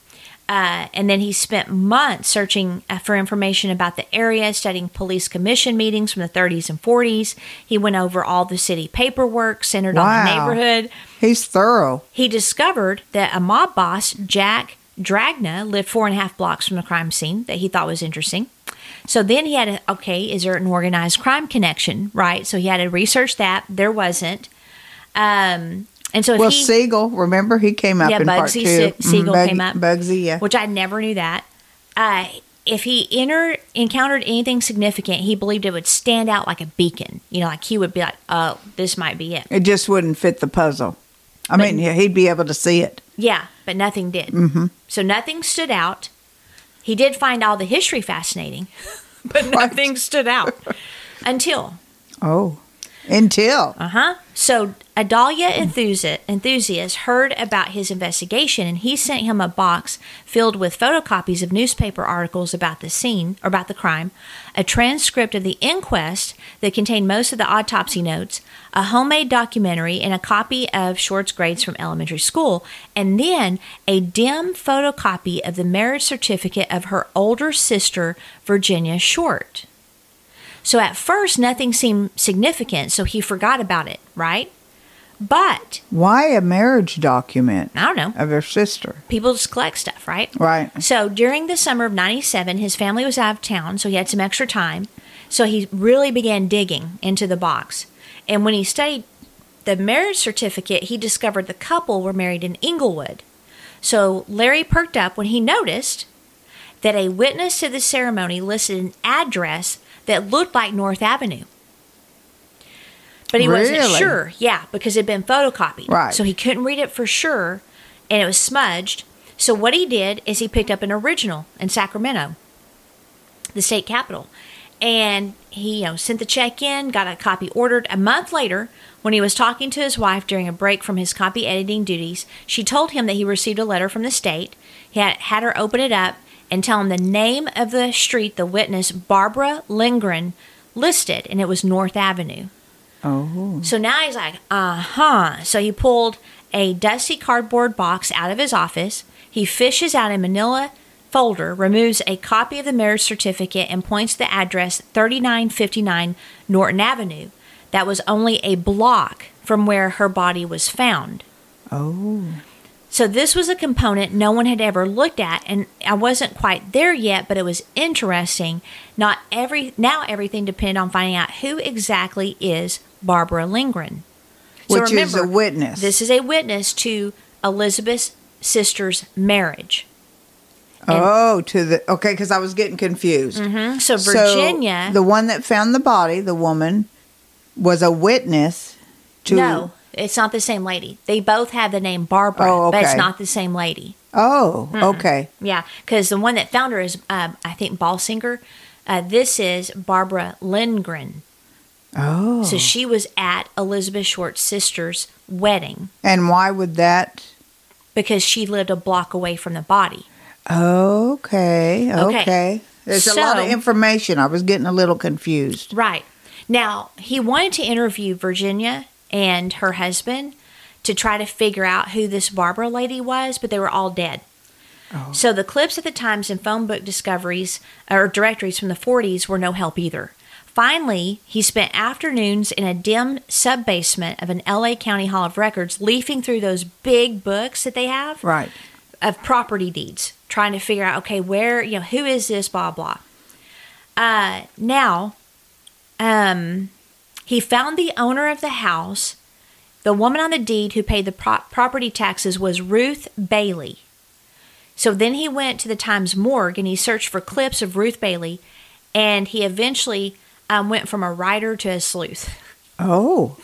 Uh, and then he spent months searching uh, for information about the area, studying police commission meetings from the 30s and 40s. He went over all the city paperwork centered on the neighborhood. He's thorough. He discovered that a mob boss, Jack Dragna, lived four and a half blocks from the crime scene that he thought was interesting. So then he had a, okay, is there an organized crime connection, right? So he had to research that. There wasn't. Um, and so Well, he, Siegel, remember he came up Yeah, in part two. Se- Mhm, Siegel Bug- came up. Bugsy, yeah. which I never knew that. Uh, if he enter, encountered anything significant, he believed it would stand out like a beacon. You know, like he would be like, "Oh, this might be it." It just wouldn't fit the puzzle. I mean, yeah, he'd be able to see it. Yeah, but nothing did. Mm-hmm. So nothing stood out. He did find all the history fascinating, but nothing stood out until Oh, until Uh huh. So a Dahlia enthusiast, enthusiast heard about his investigation, and he sent him a box filled with photocopies of newspaper articles about the scene or about the crime, a transcript of the inquest that contained most of the autopsy notes, a homemade documentary, and a copy of Short's grades from elementary school, and then a dim photocopy of the marriage certificate of her older sister, Virginia Short. So at first, nothing seemed significant, so he forgot about it, right? But why a marriage document I don't know. of her sister? People just collect stuff, right? Right. So during the summer of 97, his family was out of town, so he had some extra time. So he really began digging into the box. And when he studied the marriage certificate, he discovered the couple were married in Inglewood. So Larry perked up when he noticed that a witness to the ceremony listed an address that looked like Norton Avenue. But he wasn't sure. Yeah, because it had been photocopied. Right. So he couldn't read it for sure, and it was smudged. So what he did is he picked up an original in Sacramento, the state capital, and he you know sent the check in, got a copy ordered. A month later, when he was talking to his wife during a break from his copy editing duties, she told him that he received a letter from the state. He had, had her open it up and tell him the name of the street the witness Barbara Lindgren listed, and it was Norton Avenue. Oh, So now he's like, uh huh. So he pulled a dusty cardboard box out of his office. He fishes out a manila folder, removes a copy of the marriage certificate, and points to the address 3959 Norton Avenue. That was only a block from where her body was found. Oh. So this was a component no one had ever looked at, and I wasn't quite there yet, but it was interesting. Not every now everything depended on finding out who exactly is Barbara Lindgren. So Which is a witness. This is a witness to Elizabeth's sister's marriage. And- oh, to the okay, because I was getting confused. Mhm. So So, Virginia, the one that found the body, the woman, was a witness to. no, it's not the same lady. They both have the name Barbara, Oh, but it's not the same lady. Oh, okay. Yeah, because the one that found her is, um, I think, Bersinger. Uh, this is Barbara Lindgren. Oh. So she was at Elizabeth Short's sister's wedding and why would that? because she lived a block away from the body. Okay. Okay. Okay. There's a lot of information. I was getting a little confused. Right. Now, he wanted to interview Virginia and her husband to try to figure out who this Barbara lady was, but they were all dead. So the clips at the Times and phone book discoveries or directories from the 40s were no help either. Finally, he spent afternoons in a dim sub basement of an LA County Hall of Records leafing through those big books that they have Right. of property deeds, trying to figure out, okay, where, you know, who is this, blah, blah. Uh, now, um, he found the owner of the house. The woman on the deed who paid the pro- property taxes was Ruth Bailey. So then he went to the Times morgue and he searched for clips of Ruth Bailey, and he eventually um, went from a writer to a sleuth Oh.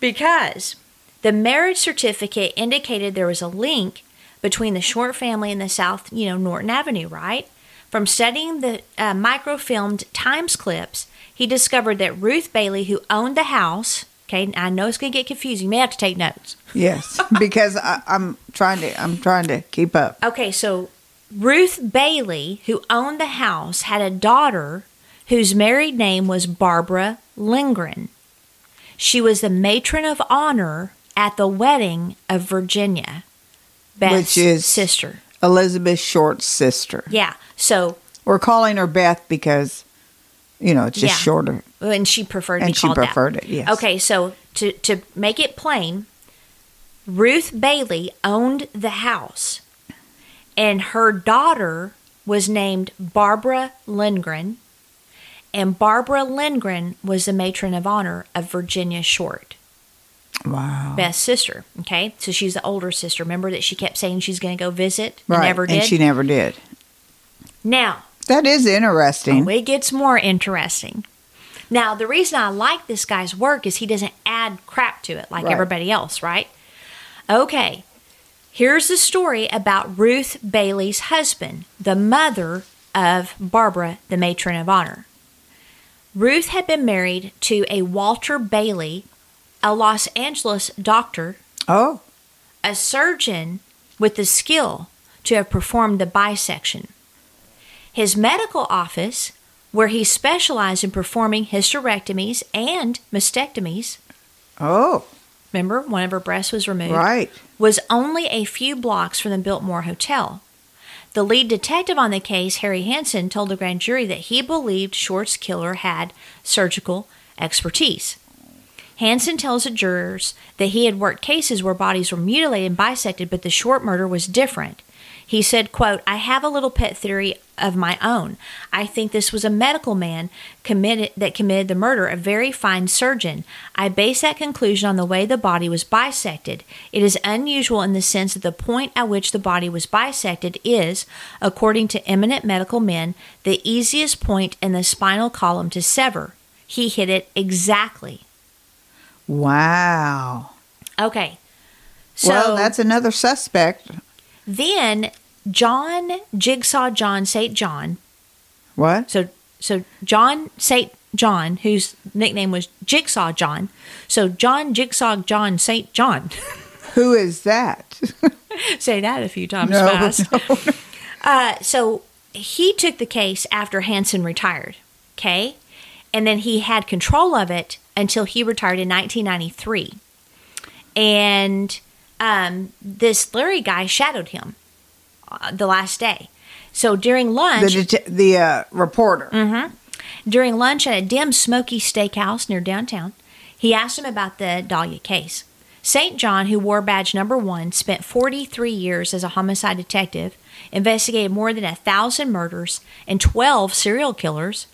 because the marriage certificate indicated there was a link between the Short family and the South, you know, Norton Avenue, right? From studying the uh, microfilmed Times clips, he discovered that Ruth Bailey, who owned the house, okay, I know it's going to get confusing. You may have to take notes. Yes. because I, I'm trying to. I'm trying to keep up. Okay, so Ruth Bailey, who owned the house, had a daughter whose married name was Barbara Lindgren. She was the matron of honor at the wedding of Virginia, Beth's Which is- sister. Elizabeth Short's sister. Yeah, so We're calling her Beth because, you know, it's just Yeah. shorter. and she preferred And she called that. preferred it, yes. Okay, so to to make it plain, Ruth Bailey owned the house, and her daughter was named Barbara Lindgren, and Barbara Lindgren was the matron of honor of Virginia Short, Wow. Best sister. Okay, so she's the older sister. Remember that she kept saying she's going to go visit, and Right. never did. And she never did. now That is interesting. Oh, it gets more interesting. Now, the reason I like this guy's work is he doesn't add crap to it like Right. everybody else, right? Okay, here's the story about Ruth Bailey's husband, the mother of Barbara, the matron of honor. Ruth had been married to a Walter Bailey, a Los Angeles doctor, oh. a surgeon with the skill to have performed the bisection. His medical office, where he specialized in performing hysterectomies and mastectomies, Oh. remember, one of her breasts was removed, Right. was only a few blocks from the Biltmore Hotel. The lead detective on the case, Harry Hansen, told the grand jury that he believed Short's killer had surgical expertise. Hansen tells the jurors that he had worked cases where bodies were mutilated and bisected, but the Short murder was different. He said, quote, I have a little pet theory of my own. I think this was a medical man committed that committed the murder, a very fine surgeon. I base that conclusion on the way the body was bisected. It is unusual in the sense that the point at which the body was bisected is, according to eminent medical men, the easiest point in the spinal column to sever. He hit it exactly. Wow. Okay. So well, that's another suspect. Then John Jigsaw John St. John. What? So so John St. John, whose nickname was Jigsaw John. So John Jigsaw John St. John. Who is that? Say that a few times No, fast. Uh, so he took the case after Hansen retired. Okay. And then he had control of it until he retired in 1993. And um, this Larry guy shadowed him uh, the last day. So during lunch, The det- the uh, reporter. Mm-hmm. during lunch at a dim, smoky steakhouse near downtown, he asked him about the Dahlia case. St. John, who wore badge number one, spent 43 years as a homicide detective, investigated more than a thousand murders and 12 serial killers.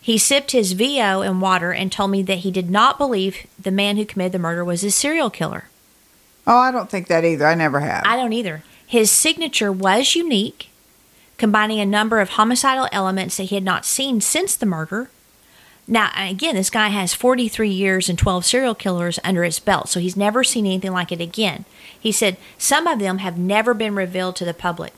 He sipped his VO in water and told me that he did not believe the man who committed the murder was a serial killer. Oh, I don't think that either. I never have. I don't either. His signature was unique, combining a number of homicidal elements that he had not seen since the murder. Now, again, this guy has 43 years and 12 serial killers under his belt, so he's never seen anything like it again. He said some of them have never been revealed to the public.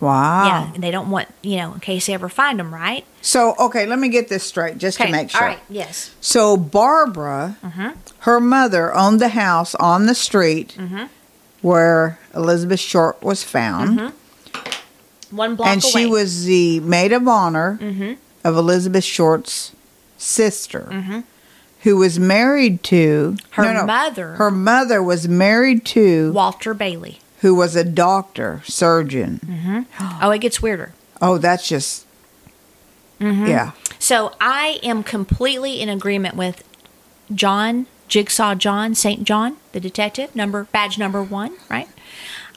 Wow. Yeah, and they don't want, you know, in case they ever find them, right? So, okay, let me get this straight just to make sure. All right, yes. So, Barbara, Mm-hmm. her mother owned the house on the street Mm-hmm. where Elizabeth Short was found. Mm-hmm. One block And she was the maid of honor Mhm. of Elizabeth Short's sister, Mhm. who was married to Her no, no, mother. Her mother was married to Walter Bailey. Who was a doctor, surgeon. Mm-hmm. Oh, it gets weirder. Oh, that's just Mm-hmm. yeah. So I am completely in agreement with John Jigsaw John St. John, the detective, number badge number one, right?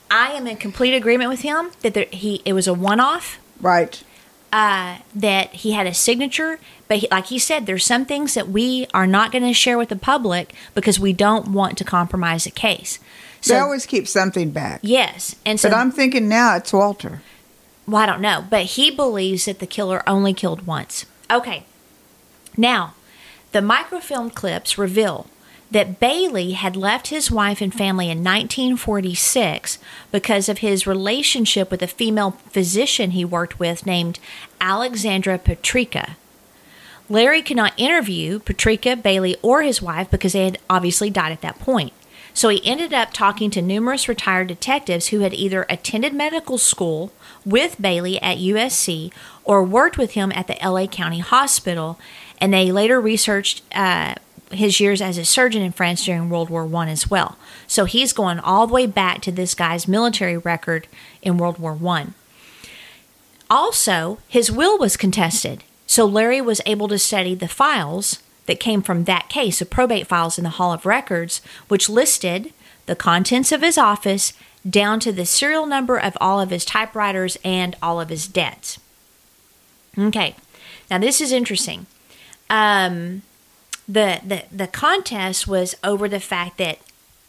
I am in complete agreement with him that there, he it was a one off. Right. Uh, that he had a signature, but he, like he said, there's some things that we are not going to share with the public because we don't want to compromise the case. So, they always keep something back. yes, and so But I'm thinking now it's Walter. Well, I don't know, but he believes that the killer only killed once. Okay. Now, the microfilm clips reveal that Bailey had left his wife and family in 1946 because of his relationship with a female physician he worked with named Alexandra Partyka. Larry could not interview Partyka, Bailey, or his wife because they had obviously died at that point. So he ended up talking to numerous retired detectives who had either attended medical school with Bailey at USC or worked with him at the LA County Hospital, and they later researched uh, his years as a surgeon in France during World War One as well. So he's going all the way back to this guy's military record in World War One. Also, his will was contested, so Larry was able to study the files that came from that case, the probate files in the Hall of Records, which listed the contents of his office down to the serial number of all of his typewriters and all of his debts. Okay, now this is interesting. Um, the, the the contest was over the fact that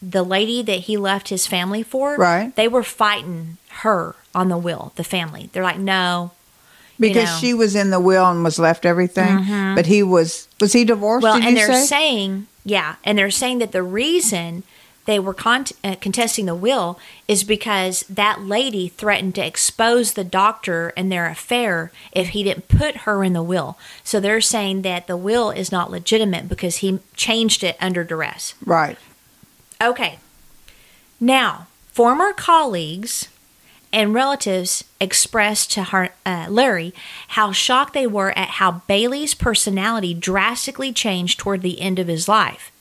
the lady that he left his family for, Right. They were fighting her on the will, the family. They're like, no, Because know. she was in the will and was left everything. Mm-hmm. But he was was he divorced? Well, and you they're say? saying, yeah, and they're saying that the reason they were con- uh, contesting the will is because that lady threatened to expose the doctor and their affair if he didn't put her in the will. So they're saying that the will is not legitimate because he changed it under duress. right. Okay. Now, former colleagues and relatives expressed to her, uh, Larry how shocked they were at how Bailey's personality drastically changed toward the end of his life.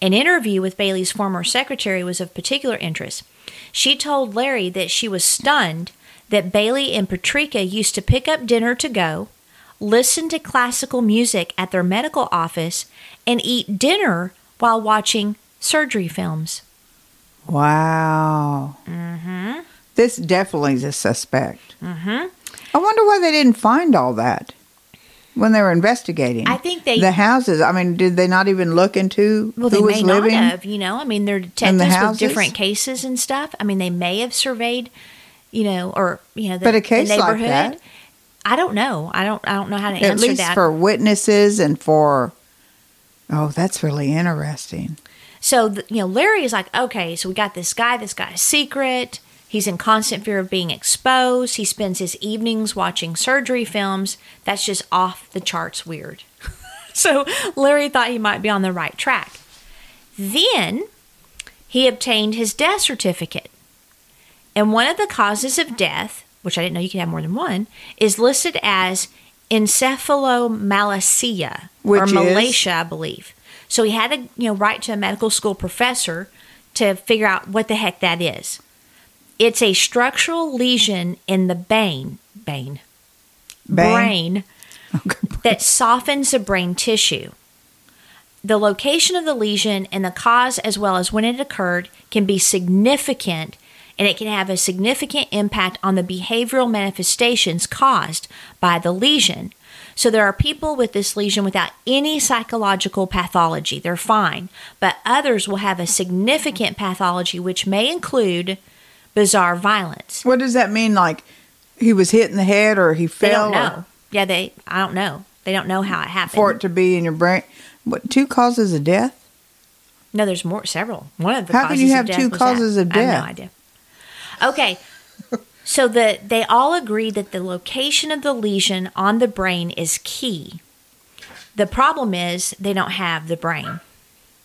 An interview with Bailey's former secretary was of particular interest. She told Larry that she was stunned that Bailey and Partyka used to pick up dinner to go, listen to classical music at their medical office, and eat dinner while watching surgery films. Wow. Mm-hmm. This definitely is a suspect. Mm-hmm. I wonder why they didn't find all that when they were investigating. I think they- the houses. I mean, did they not even look into Well, who they was may living? not have. You know, I mean, they're In the detectives with houses? different cases and stuff. I mean, they may have surveyed, you know, or you know, the, But a case the like neighborhood. that? I don't know. I don't. I don't know how to At answer least that. for witnesses and for. Oh, that's really interesting. So, th- you know, Larry is like, okay, so we got this guy. This guy's secret. He's in constant fear of being exposed. He spends his evenings watching surgery films. That's just off the charts weird. so, Larry thought he might be on the right track. Then he obtained his death certificate. And one of the causes of death, which I didn't know you could have more than one, is listed as encephalomalacia Which or is? malacia, I believe. So he had to, you know, write to a medical school professor to figure out what the heck that is. It's a structural lesion in the bane, bane, brain that softens the brain tissue. The location of the lesion and the cause, as well as when it occurred, can be significant and it can have a significant impact on the behavioral manifestations caused by the lesion. So, there are people with this lesion without any psychological pathology, they're fine, but others will have a significant pathology, which may include bizarre violence. What does that mean? Like he was hit in the head or he They fell don't or- know. Yeah, they, I don't know. They don't know how it happened. for it to be in your brain? What two causes of death? No, there's more, several. One of the How can you have two causes that. of I have death? no idea. Okay, so the they all agree that the location of the lesion on the brain is key. The problem is they don't have the brain,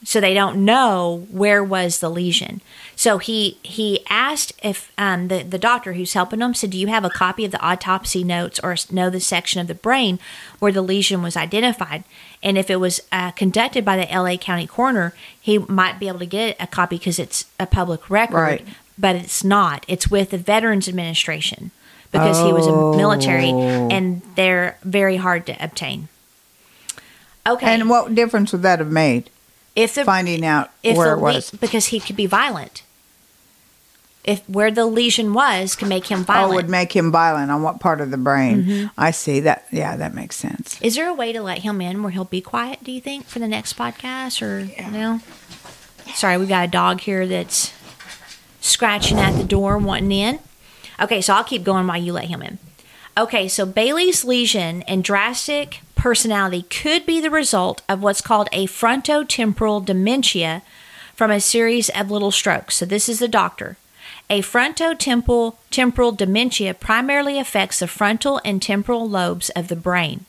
so they don't know where was the lesion. So he he asked if um, the the doctor who's helping him said, "Do you have a copy of the autopsy notes or know the section of the brain where the lesion was identified?" And if it was uh, conducted by the LA County coroner, he might be able to get a copy because it's a public record. Right. But it's not. It's with the Veterans Administration because he was a military, Oh. and they're very hard to obtain. Okay, And what difference would that have made? If the Finding out if where the it was. because he could be violent. If where the lesion was can make him violent. Oh, violent. would make him violent on what part of the brain? Mm-hmm. I see that. Yeah, that makes sense. Is there a way to let him in where he'll be quiet? Do you think for the next podcast or no? Sorry, we've got a dog here that's scratching at the door, wanting in. Okay, so I'll keep going while you let him in. Okay, so Bailey's lesion and drastic personality could be the result of what's called a frontotemporal dementia from a series of little strokes. So this is the doctor. A frontotemporal temporal dementia primarily affects the frontal and temporal lobes of the brain.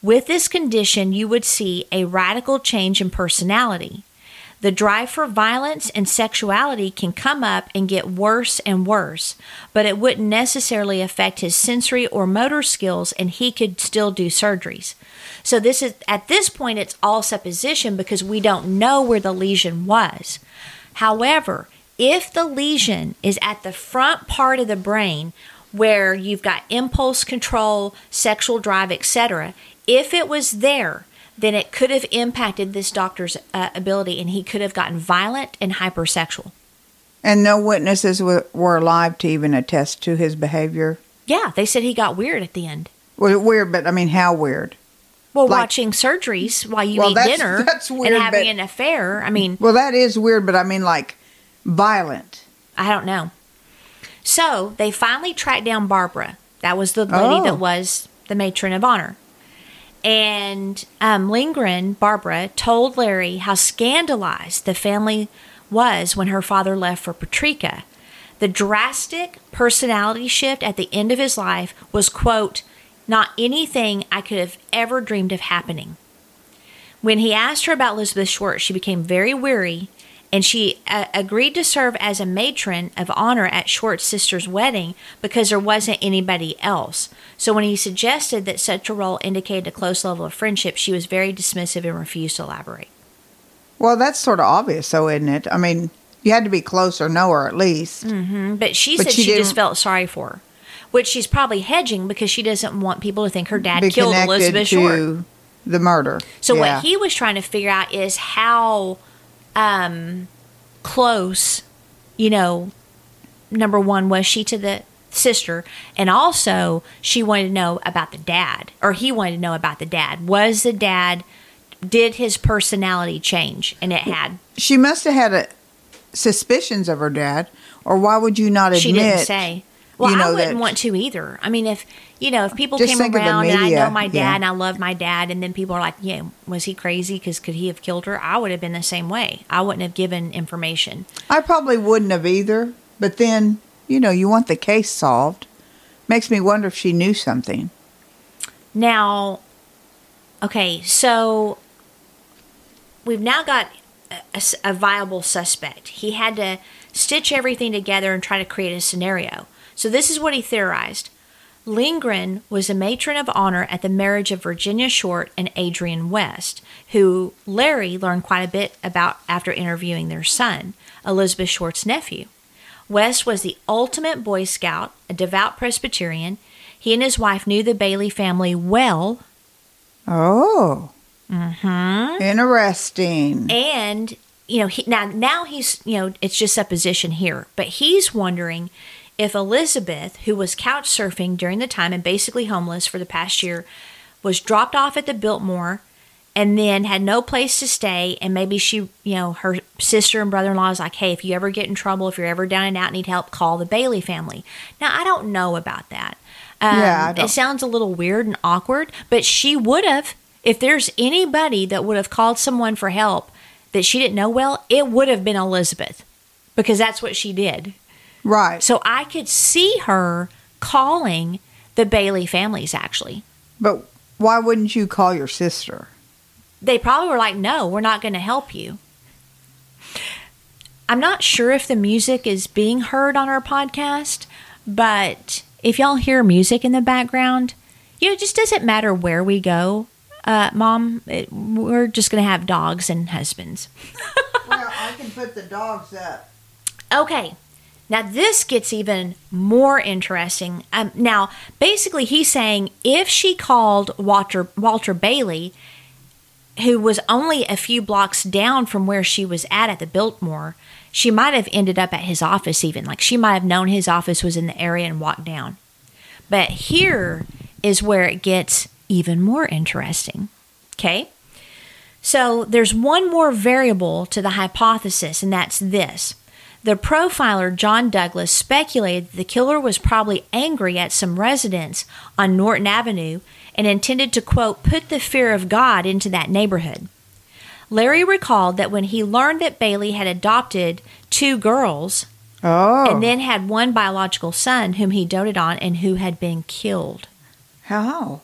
With this condition, you would see a radical change in personality. The drive for violence and sexuality can come up and get worse and worse, but it wouldn't necessarily affect his sensory or motor skills and he could still do surgeries. So this is at this point it's all supposition because we don't know where the lesion was. However, if the lesion is at the front part of the brain where you've got impulse control, sexual drive, etc., if it was there, then it could have impacted this doctor's uh, ability and he could have gotten violent and hypersexual. And no witnesses were, were alive to even attest to his behavior. Yeah, they said he got weird at the end. Well, weird, but I mean, how weird? Well, Like- watching surgeries while you Well, eat that's- dinner that's weird, and having but- an affair. I mean, Well, that is weird, but I mean, like, violent. I don't know. So they finally tracked down Barbara. That was the lady Oh. that was the matron of honor. And um, Lindgren, Barbara, told Larry how scandalized the family was when her father left for Partyka. The drastic personality shift at the end of his life was, quote, not anything I could have ever dreamed of happening. When he asked her about Elizabeth Short, she became very weary and she uh, agreed to serve as a matron of honor at Short's sister's wedding because there wasn't anybody else. So when he suggested that such a role indicated a close level of friendship, she was very dismissive and refused to elaborate. Well, that's sort of obvious, though, isn't it? I mean, you had to be close or know her at least. Mm, But she But said she she, just felt sorry for her, which she's probably hedging because she doesn't want people to think her dad killed Elizabeth Short. the murder. So Yeah. what he was trying to figure out is how um, close, you know, number one was she to the sister, and also she wanted to know about the dad, or he wanted to know about the dad. Was the dad? Did his personality change? And it had. she must have had a, suspicions of her dad, or why would you not admit? She didn't say. Well, you know, I wouldn't that- want to either. I mean, if you know, if people came think of the around and I know my dad yeah. and I love my dad, and then people are like, "Yeah, was he crazy? Because could he have killed her?" I would have been the same way. I wouldn't have given information. I probably wouldn't have either. But then, you know, you want the case solved. Makes me wonder if she knew something. Now, okay, so we've now got a viable suspect. He had to stitch everything together and try to create a scenario. So this is what he theorized. Lindgren was a matron of honor at the marriage of Virginia Short and Adrian West, who Larry learned quite a bit about after interviewing their son, Elizabeth Short's nephew. West was the ultimate Boy Scout, a devout Presbyterian. He and his wife knew the Bailey family well, Oh. Mm-hmm. Interesting. and you know he, now now he's you know it's just supposition here, but he's wondering if Elizabeth, who was couch surfing during the time and basically homeless for the past year, was dropped off at the Biltmore and then had no place to stay and maybe she you know her sister and brother-in-law is like hey if you ever get in trouble if you're ever down and out need help call the bailey family. Now i don't know about that. Um, Yeah, I don't- it sounds a little weird and awkward but she would have if there's anybody that would have called someone for help that she didn't know well it would have been elizabeth because that's what she did Right. so i could see her calling the bailey families actually But why wouldn't you call your sister? they probably were like, no, we're not going to help you. I'm not sure if the music is being heard on our podcast, but if y'all hear music in the background, you know, it just doesn't matter where we go. Uh, Mom, it, we're just going to have dogs and husbands. well, I can put the dogs up. Okay. Now this gets even more interesting. Um, now, basically, he's saying if she called Walter Walter Bailey, who was only a few blocks down from where she was at at the Biltmore, she might have ended up at his office. Even like she might have known his office was in the area and walked down. But here is where it gets even more interesting. Okay. So there's one more variable to the hypothesis, and that's this. The profiler John Douglas speculated that the killer was probably angry at some residents on Norton Avenue and intended to, quote, put the fear of God into that neighborhood. Larry recalled that when he learned that Bailey had adopted two girls Oh. and then had one biological son whom he doted on and who had been killed. how?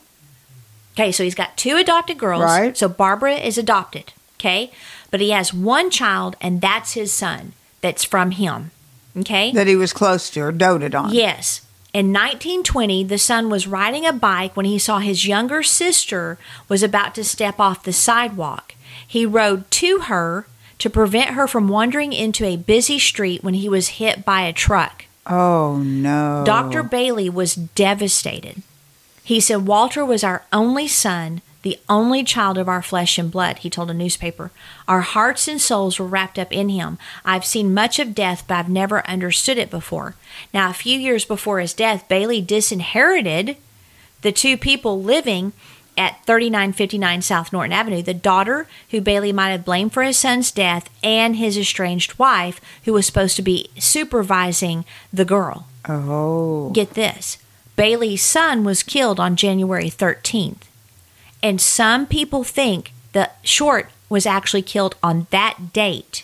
Okay, so he's got two adopted girls. Right. So Barbara is adopted. Okay. But he has one child, and that's his son that's from him. Okay. That he was close to or doted on. Yes. In 1920, the son was riding a bike when he saw his younger sister was about to step off the sidewalk. He rode to her to prevent her from wandering into a busy street when he was hit by a truck. Oh no. Dr. Bailey was devastated. He said, Walter was our only son, the only child of our flesh and blood, he told a newspaper. Our hearts and souls were wrapped up in him. I've seen much of death, but I've never understood it before. Now, a few years before his death, Bailey disinherited the two people living at 3959 South Norton Avenue the daughter, who Bailey might have blamed for his son's death, and his estranged wife, who was supposed to be supervising the girl. Oh. Get this Bailey's son was killed on January 13th. And some people think that Short was actually killed on that date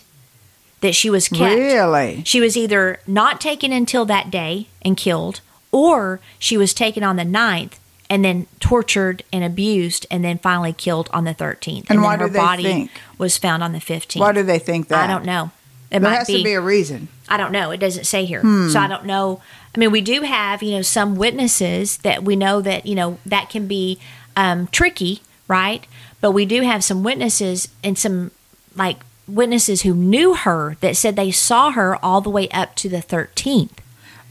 that she was kept. Really? She was either not taken until that day and killed, or she was taken on the 9th and then tortured and abused and then finally killed on the 13th. And then why her do they body think? was found on the 15th. Why do they think that? I don't know. It There might has to be a reason. I don't know. It doesn't say here. Hmm. So I don't know. I mean, we do have, you know, some witnesses that we know that, you know, that can be um, tricky, right? But we do have some witnesses and some, like, witnesses who knew her that said they saw her all the way up to the 13th.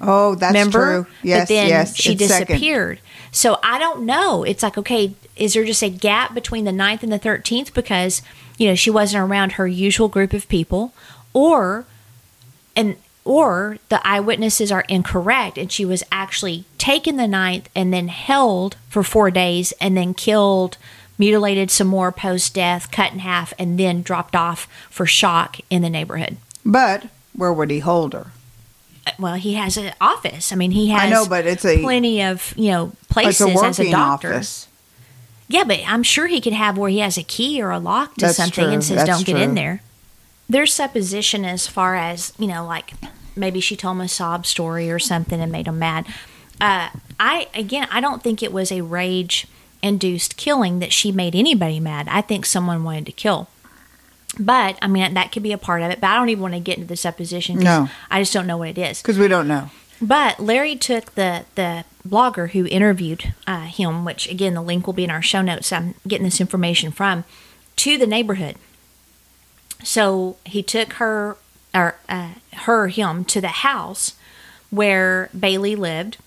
Oh, that's Remember? true. Yes, but then yes. she it's second. disappeared. So I don't know. It's like, okay, is there just a gap between the 9th and the 13th because, you know, she wasn't around her usual group of people? Or, and, or the eyewitnesses are incorrect and she was actually taken the ninth and then held for four days and then killed, mutilated some more post death, cut in half, and then dropped off for shock in the neighborhood. But where would he hold her? Uh, well, he has an office. I mean, he has. I know, but it's a plenty of you know it's places a as a doctor. office. Yeah, but I'm sure he could have where he has a key or a lock to That's something true. and says, That's "Don't get in there." There's supposition as far as you know, like maybe she told him a sob story or something and made him mad. Uh, I again, I don't think it was a rage-induced killing that she made anybody mad. I think someone wanted to kill. But I mean, that could be a part of it. But I don't even want to get into the supposition. 'cause No. I just don't know what it is. Because we don't know. But Larry took the the blogger who interviewed uh, him, which again the link will be in our show notes. I'm getting this information from to the neighborhood. So he took her or uh, her him to the house where Bailey lived,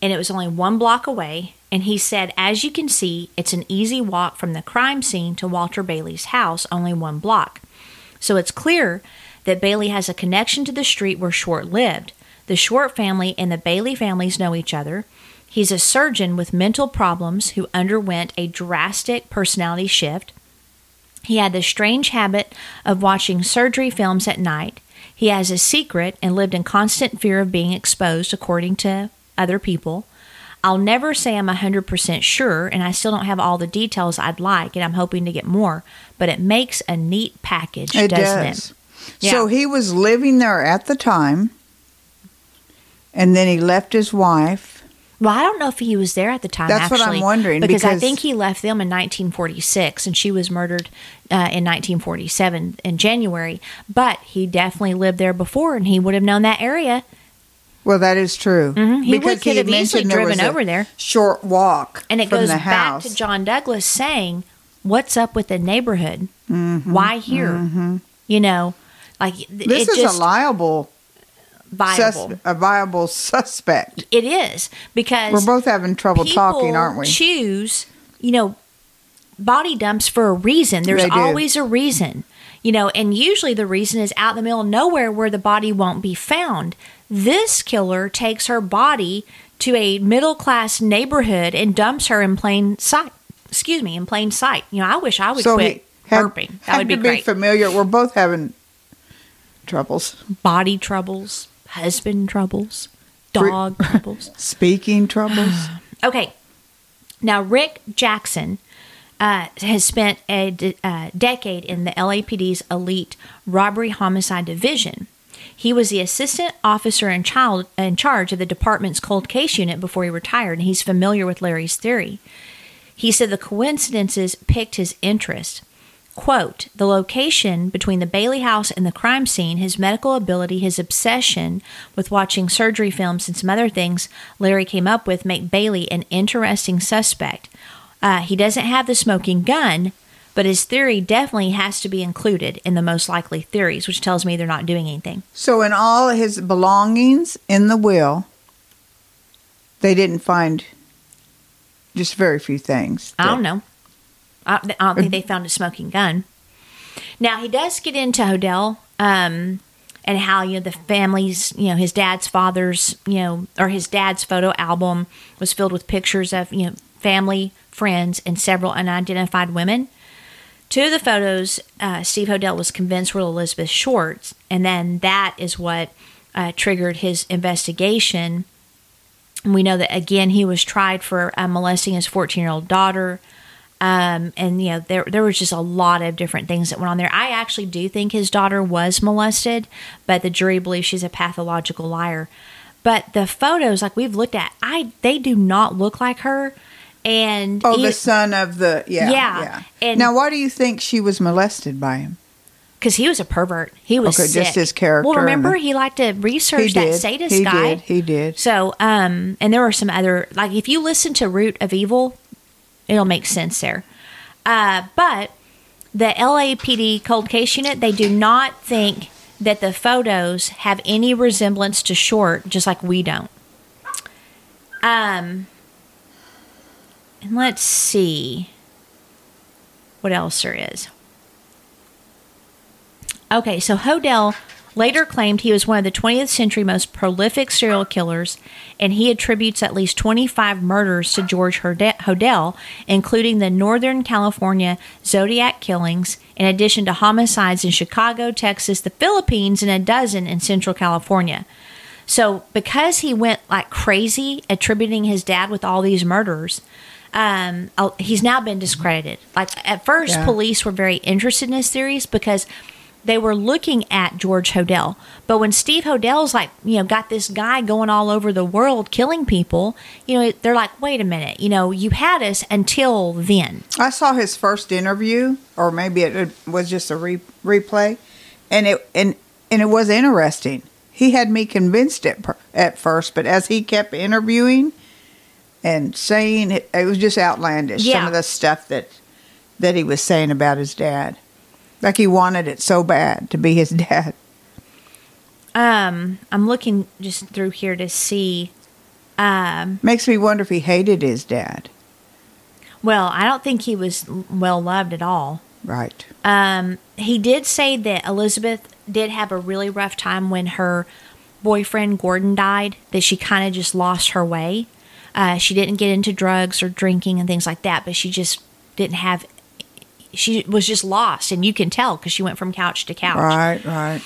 and it was only one block away. And he said, as you can see, it's an easy walk from the crime scene to Walter Bailey's house, only one block. So it's clear that Bailey has a connection to the street where Short lived. The Short family and the Bailey families know each other. He's a surgeon with mental problems who underwent a drastic personality shift. He had the strange habit of watching surgery films at night. He has a secret and lived in constant fear of being exposed, according to other people. I'll never say I'm 100% sure, and I still don't have all the details I'd like, and I'm hoping to get more, but it makes a neat package, It doesn't does. it? So he was living there at the time, and then he left his wife. Well, I don't know if he was there at the time. That's what I'm wondering, because, I think he left them in 1946, and she was murdered uh, in 1947 in January. But he definitely lived there before, and he would have known that area. Well, that is true. Mhm. He would- could have easily driven over there. Short walk And it goes back to John Douglas saying, "What's up with the neighborhood? Mm-hmm. Why here? You know, like this it is just a liable, viable. sus- a viable suspect. It is because We're both having trouble talking, aren't we? Choose, you know, body dumps for a reason. There's always a reason, you know, and usually the reason is out in the middle of nowhere where the body won't be found. This killer takes her body to a middle class neighborhood and dumps her in plain sight. Excuse me, in plain sight. You know, I wish I would so quit had, burping. That would be to great. be familiar. We're both having troubles, body troubles, husband troubles, dog troubles. speaking troubles. Okay. Now, Rick Jackson uh, has spent a de- uh, decade in the LAPD's elite robbery homicide division. He was the assistant officer in, child, in charge of the department's cold case unit before he retired, and he's familiar with Larry's theory. He said the coincidences piqued his interest. Quote, the location between the Bailey house and the crime scene, his medical ability, his obsession with watching surgery films, and some other things Larry came up with make Bailey an interesting suspect. Uh, he doesn't have the smoking gun, but his theory definitely has to be included in the most likely theories, which tells me they're not doing anything. So, in all his belongings in the will, they didn't find just very few things. I don't know. I, don't think they found a smoking gun. Now he does get into Hodel, um, and how you know the family's, you know, his dad's father's, you know, or his dad's photo album was filled with pictures of you know family, friends, and several unidentified women. Two of the photos, uh, Steve Hodel was convinced were Elizabeth Short's, and then that is what uh, triggered his investigation. We know that again he was tried for uh, molesting his 14 year old daughter. Um, and you know there there was just a lot of different things that went on there. I actually do think his daughter was molested, but the jury believes she's a pathological liar. But the photos, like we've looked at, I they do not look like her. And Oh, he- the son of the yeah Yeah, yeah. and- now, why do you think she was molested by him? because he was a pervert. He was Okay, just his character Well, remember he liked to research that sadist he guy. did. He did. So, um, and there were some other like if you listen to Root of Evil, it'll make sense there. Uh, but the LAPD cold case unit, they do not think that the photos have any resemblance to Short, just like we don't. Um, and let's see what else there is. Okay, so Hodel later claimed he was one of the 20th century most prolific serial killers, and he attributes at least 25 murders to George Horde- Hodel, including the Northern California Zodiac killings, in addition to homicides in Chicago, Texas, the Philippines, and a dozen in Central California. So, because he went like crazy attributing his dad with all these murders, um, oh, he's now been discredited. Like at first, Yeah. police were very interested in his theories because they were looking at George Hodel. But when Steve Hodel's like, you know, got this guy going all over the world killing people, you know, they're like, wait a minute, you know, you had us until then. I saw his first interview, or maybe it, was just a re- replay, and it and and it was interesting. he had me convinced at per- at first, but as he kept interviewing and saying it, it was just outlandish. Some of the stuff that that he was saying about his dad, like he wanted it so bad to be his dad. Um, I'm looking just through here to see. Um, Makes me wonder if he hated his dad. well, I don't think he was well loved at all. Right. Um, he did say that Elizabeth did have a really rough time when her boyfriend Gordon died, that she kind of just lost her way. Uh, she didn't get into drugs or drinking and things like that, but she just didn't have, she was just lost. And you can tell because she went from couch to couch. Right. Right.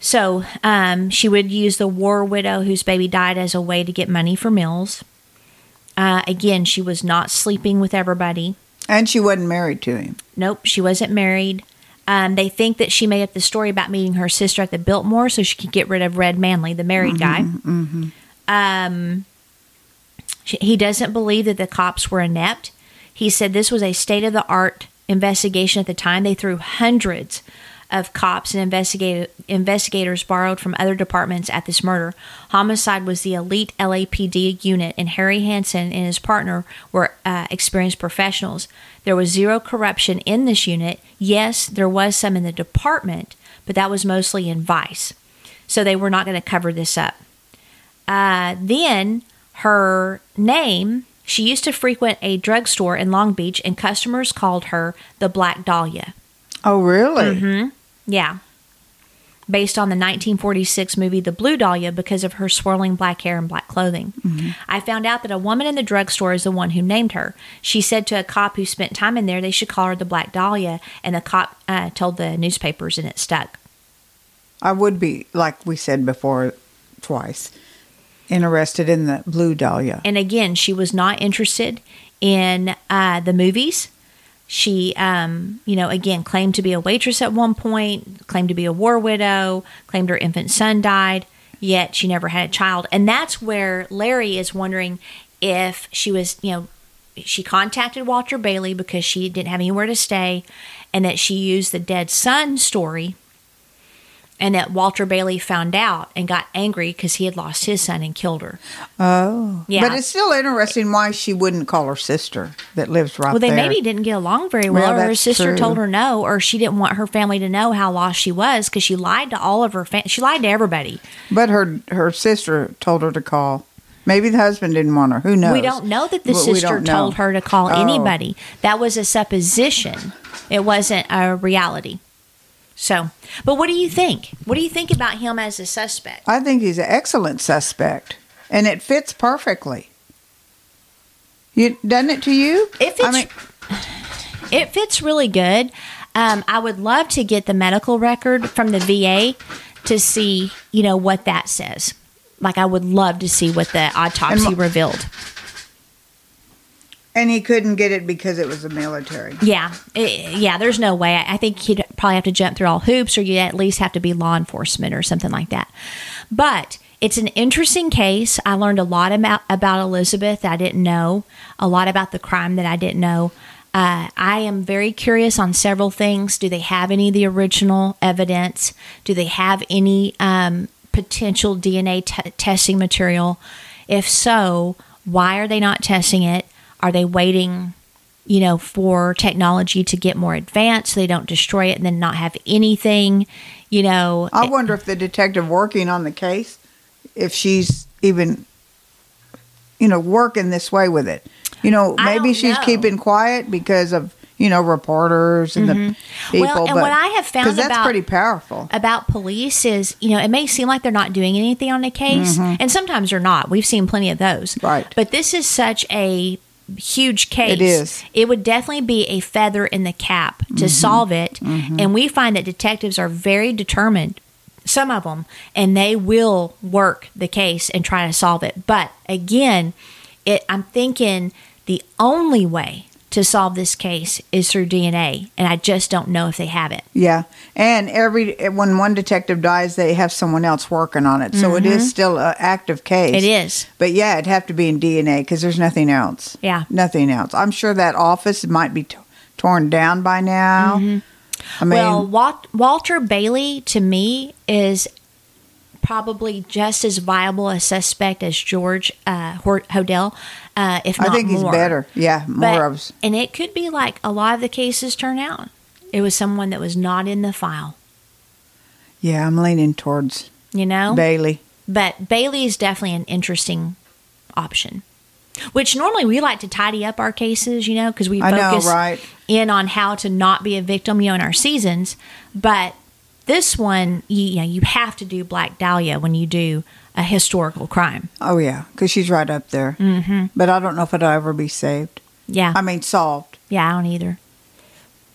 So um, she would use the war widow whose baby died as a way to get money for meals. Uh, again, she was not sleeping with everybody. And she wasn't married to him. Nope, she wasn't married. Um, they think that she made up the story about meeting her sister at the Biltmore so she could get rid of Red Manley, the married guy. Um, she, he doesn't believe that the cops were inept. He said this was a state of the art investigation at the time. They threw hundreds of cops and investigator, investigators borrowed from other departments at this murder. Homicide was the elite LAPD unit, and Harry Hansen and his partner were uh, experienced professionals. There was zero corruption in this unit. Yes, there was some in the department, but that was mostly in Vice. So they were not going to cover this up. Uh, then her name, she used to frequent a drugstore in Long Beach, and customers called her the Black Dahlia. Oh, really? Mm-hmm. Yeah. Based on the 1946 movie The Blue Dahlia because of her swirling black hair and black clothing. I found out that a woman in the drugstore is the one who named her. She said to a cop who spent time in there they should call her the Black Dahlia, and the cop uh, told the newspapers and it stuck. I would be, like we said before, twice, interested in the blue dahlia. And again, she was not interested in uh, the movies. She, um, you know, again, claimed to be a waitress at one point, claimed to be a war widow, claimed her infant son died, yet she never had a child. And that's where Larry is wondering if she was, you know, she contacted Walter Bailey because she didn't have anywhere to stay, and that she used the dead son story and that Walter Bailey found out and got angry because he had lost his son and killed her. Oh, Yeah. But it's still interesting why she wouldn't call her sister that lives right there. Well, they there. maybe didn't get along very well, Well, or her sister true. told her no, or she didn't want her family to know how lost she was because she lied to all of her. Fam- she lied to everybody. But her her sister told her to call. Maybe the husband didn't want her. Who knows? We don't know that the we sister told her to call Oh. anybody. That was a supposition. It wasn't a reality. So, but what do you think? What do you think about him as a suspect? I think he's an excellent suspect, and it fits perfectly. You done it to you? It I fits- mean, It fits really good. Um, I would love to get the medical record from the VA to see, you know, what that says. Like, I would love to see what the autopsy And revealed. And he couldn't get it because it was the military. Yeah, it- yeah. There's no way. I think he'd probably have to jump through all hoops, or you at least have to be law enforcement or something like that. But it's an interesting case. I learned a lot about about Elizabeth I didn't know, a lot about the crime that I didn't know. Uh, I am very curious on several things. Do they have any of the original evidence? Do they have any um, potential DNA t- testing material? If so, why are they not testing it? Are they waiting you know, for technology to get more advanced so they don't destroy it and then not have anything, you know. I wonder if the detective working on the case, if she's even, you know, working this way with it. You know, maybe she's know. keeping quiet because of you know reporters and the people. Mm-hmm. Well, and but, what I have found 'cause that's about- pretty powerful. about police is, you know, it may seem like they're not doing anything on a case, and sometimes they're not. We've seen plenty of those. Mm-hmm. Right. But this is such a huge case. It is. It would definitely be a feather in the cap Mm-hmm. to solve it. And we find that detectives are very determined, some of them, and they will work the case and try to solve it. But again, it I'm thinking the only way to solve this case is through DNA, and I just don't know if they have it. Yeah, and every when one detective dies, they have someone else working on it, so it is still an active case. Mm-hmm. It is. But yeah, it'd have to be in DNA because there's nothing else. Yeah. nothing else. I'm sure that office might be t- torn down by now. I mean, well, Walt, Walter Bailey to me is probably just as viable a suspect as George uh, Hor- Hodel, uh, if not I think he's better. Yeah, more But- of us. And it could be like a lot of the cases turn out. It was someone that was not in the file, Yeah, I'm leaning towards you know? Bailey. But Bailey is definitely an interesting option. Which normally we like to tidy up our cases, you know, because we I know, focus right? in on how to not be a victim, you know, in our seasons. But this one, you, you know, you have to do Black Dahlia when you do a historical crime. Oh yeah, because she's right up there. Mm-hmm. But I don't know if it'll ever be saved. Yeah, I mean, solved. yeah, I don't either.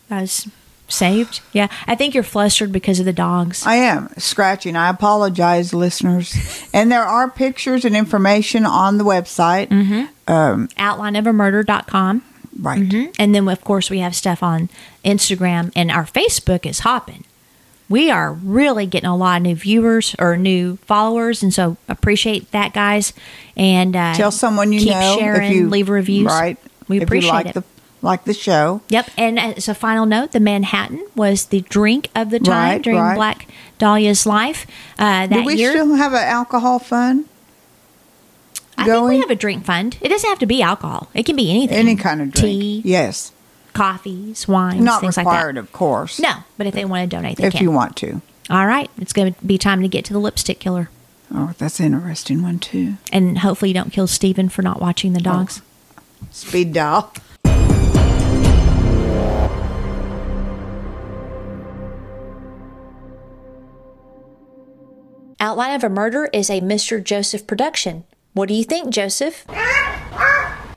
I was saved. Yeah, I think you're flustered because of the dogs. I am scratching. I apologize, listeners. and there are pictures and information on the website. Mm-hmm. Um, Outlineofamurder.com. right. Mhm. And then, of course, we have stuff on Instagram, and our Facebook is hopping. We are really getting a lot of new viewers or new followers, and so appreciate that, guys. And uh, Tell someone you keep know sharing, if you leave reviews. Right. We if appreciate you like it. The, like the show. Yep. And as a final note, the Manhattan was the drink of the time Right, during right. Black Dahlia's life. Uh, that Do we year, still have an alcohol fund? I think we have a drink fund. It doesn't have to be alcohol. It can be anything. Any kind of drink? Tea, Yes. Coffees, wines, Not things required, like of course. No, but if they want to donate, they can. if can. you want to. All right, it's going to be time to get to the lipstick killer. Oh, that's an interesting one too. And hopefully you don't kill Steven for not watching the dogs. Oh. Speed dial. Outline of a Murder is a Mr. Joseph production. What do you think, Joseph?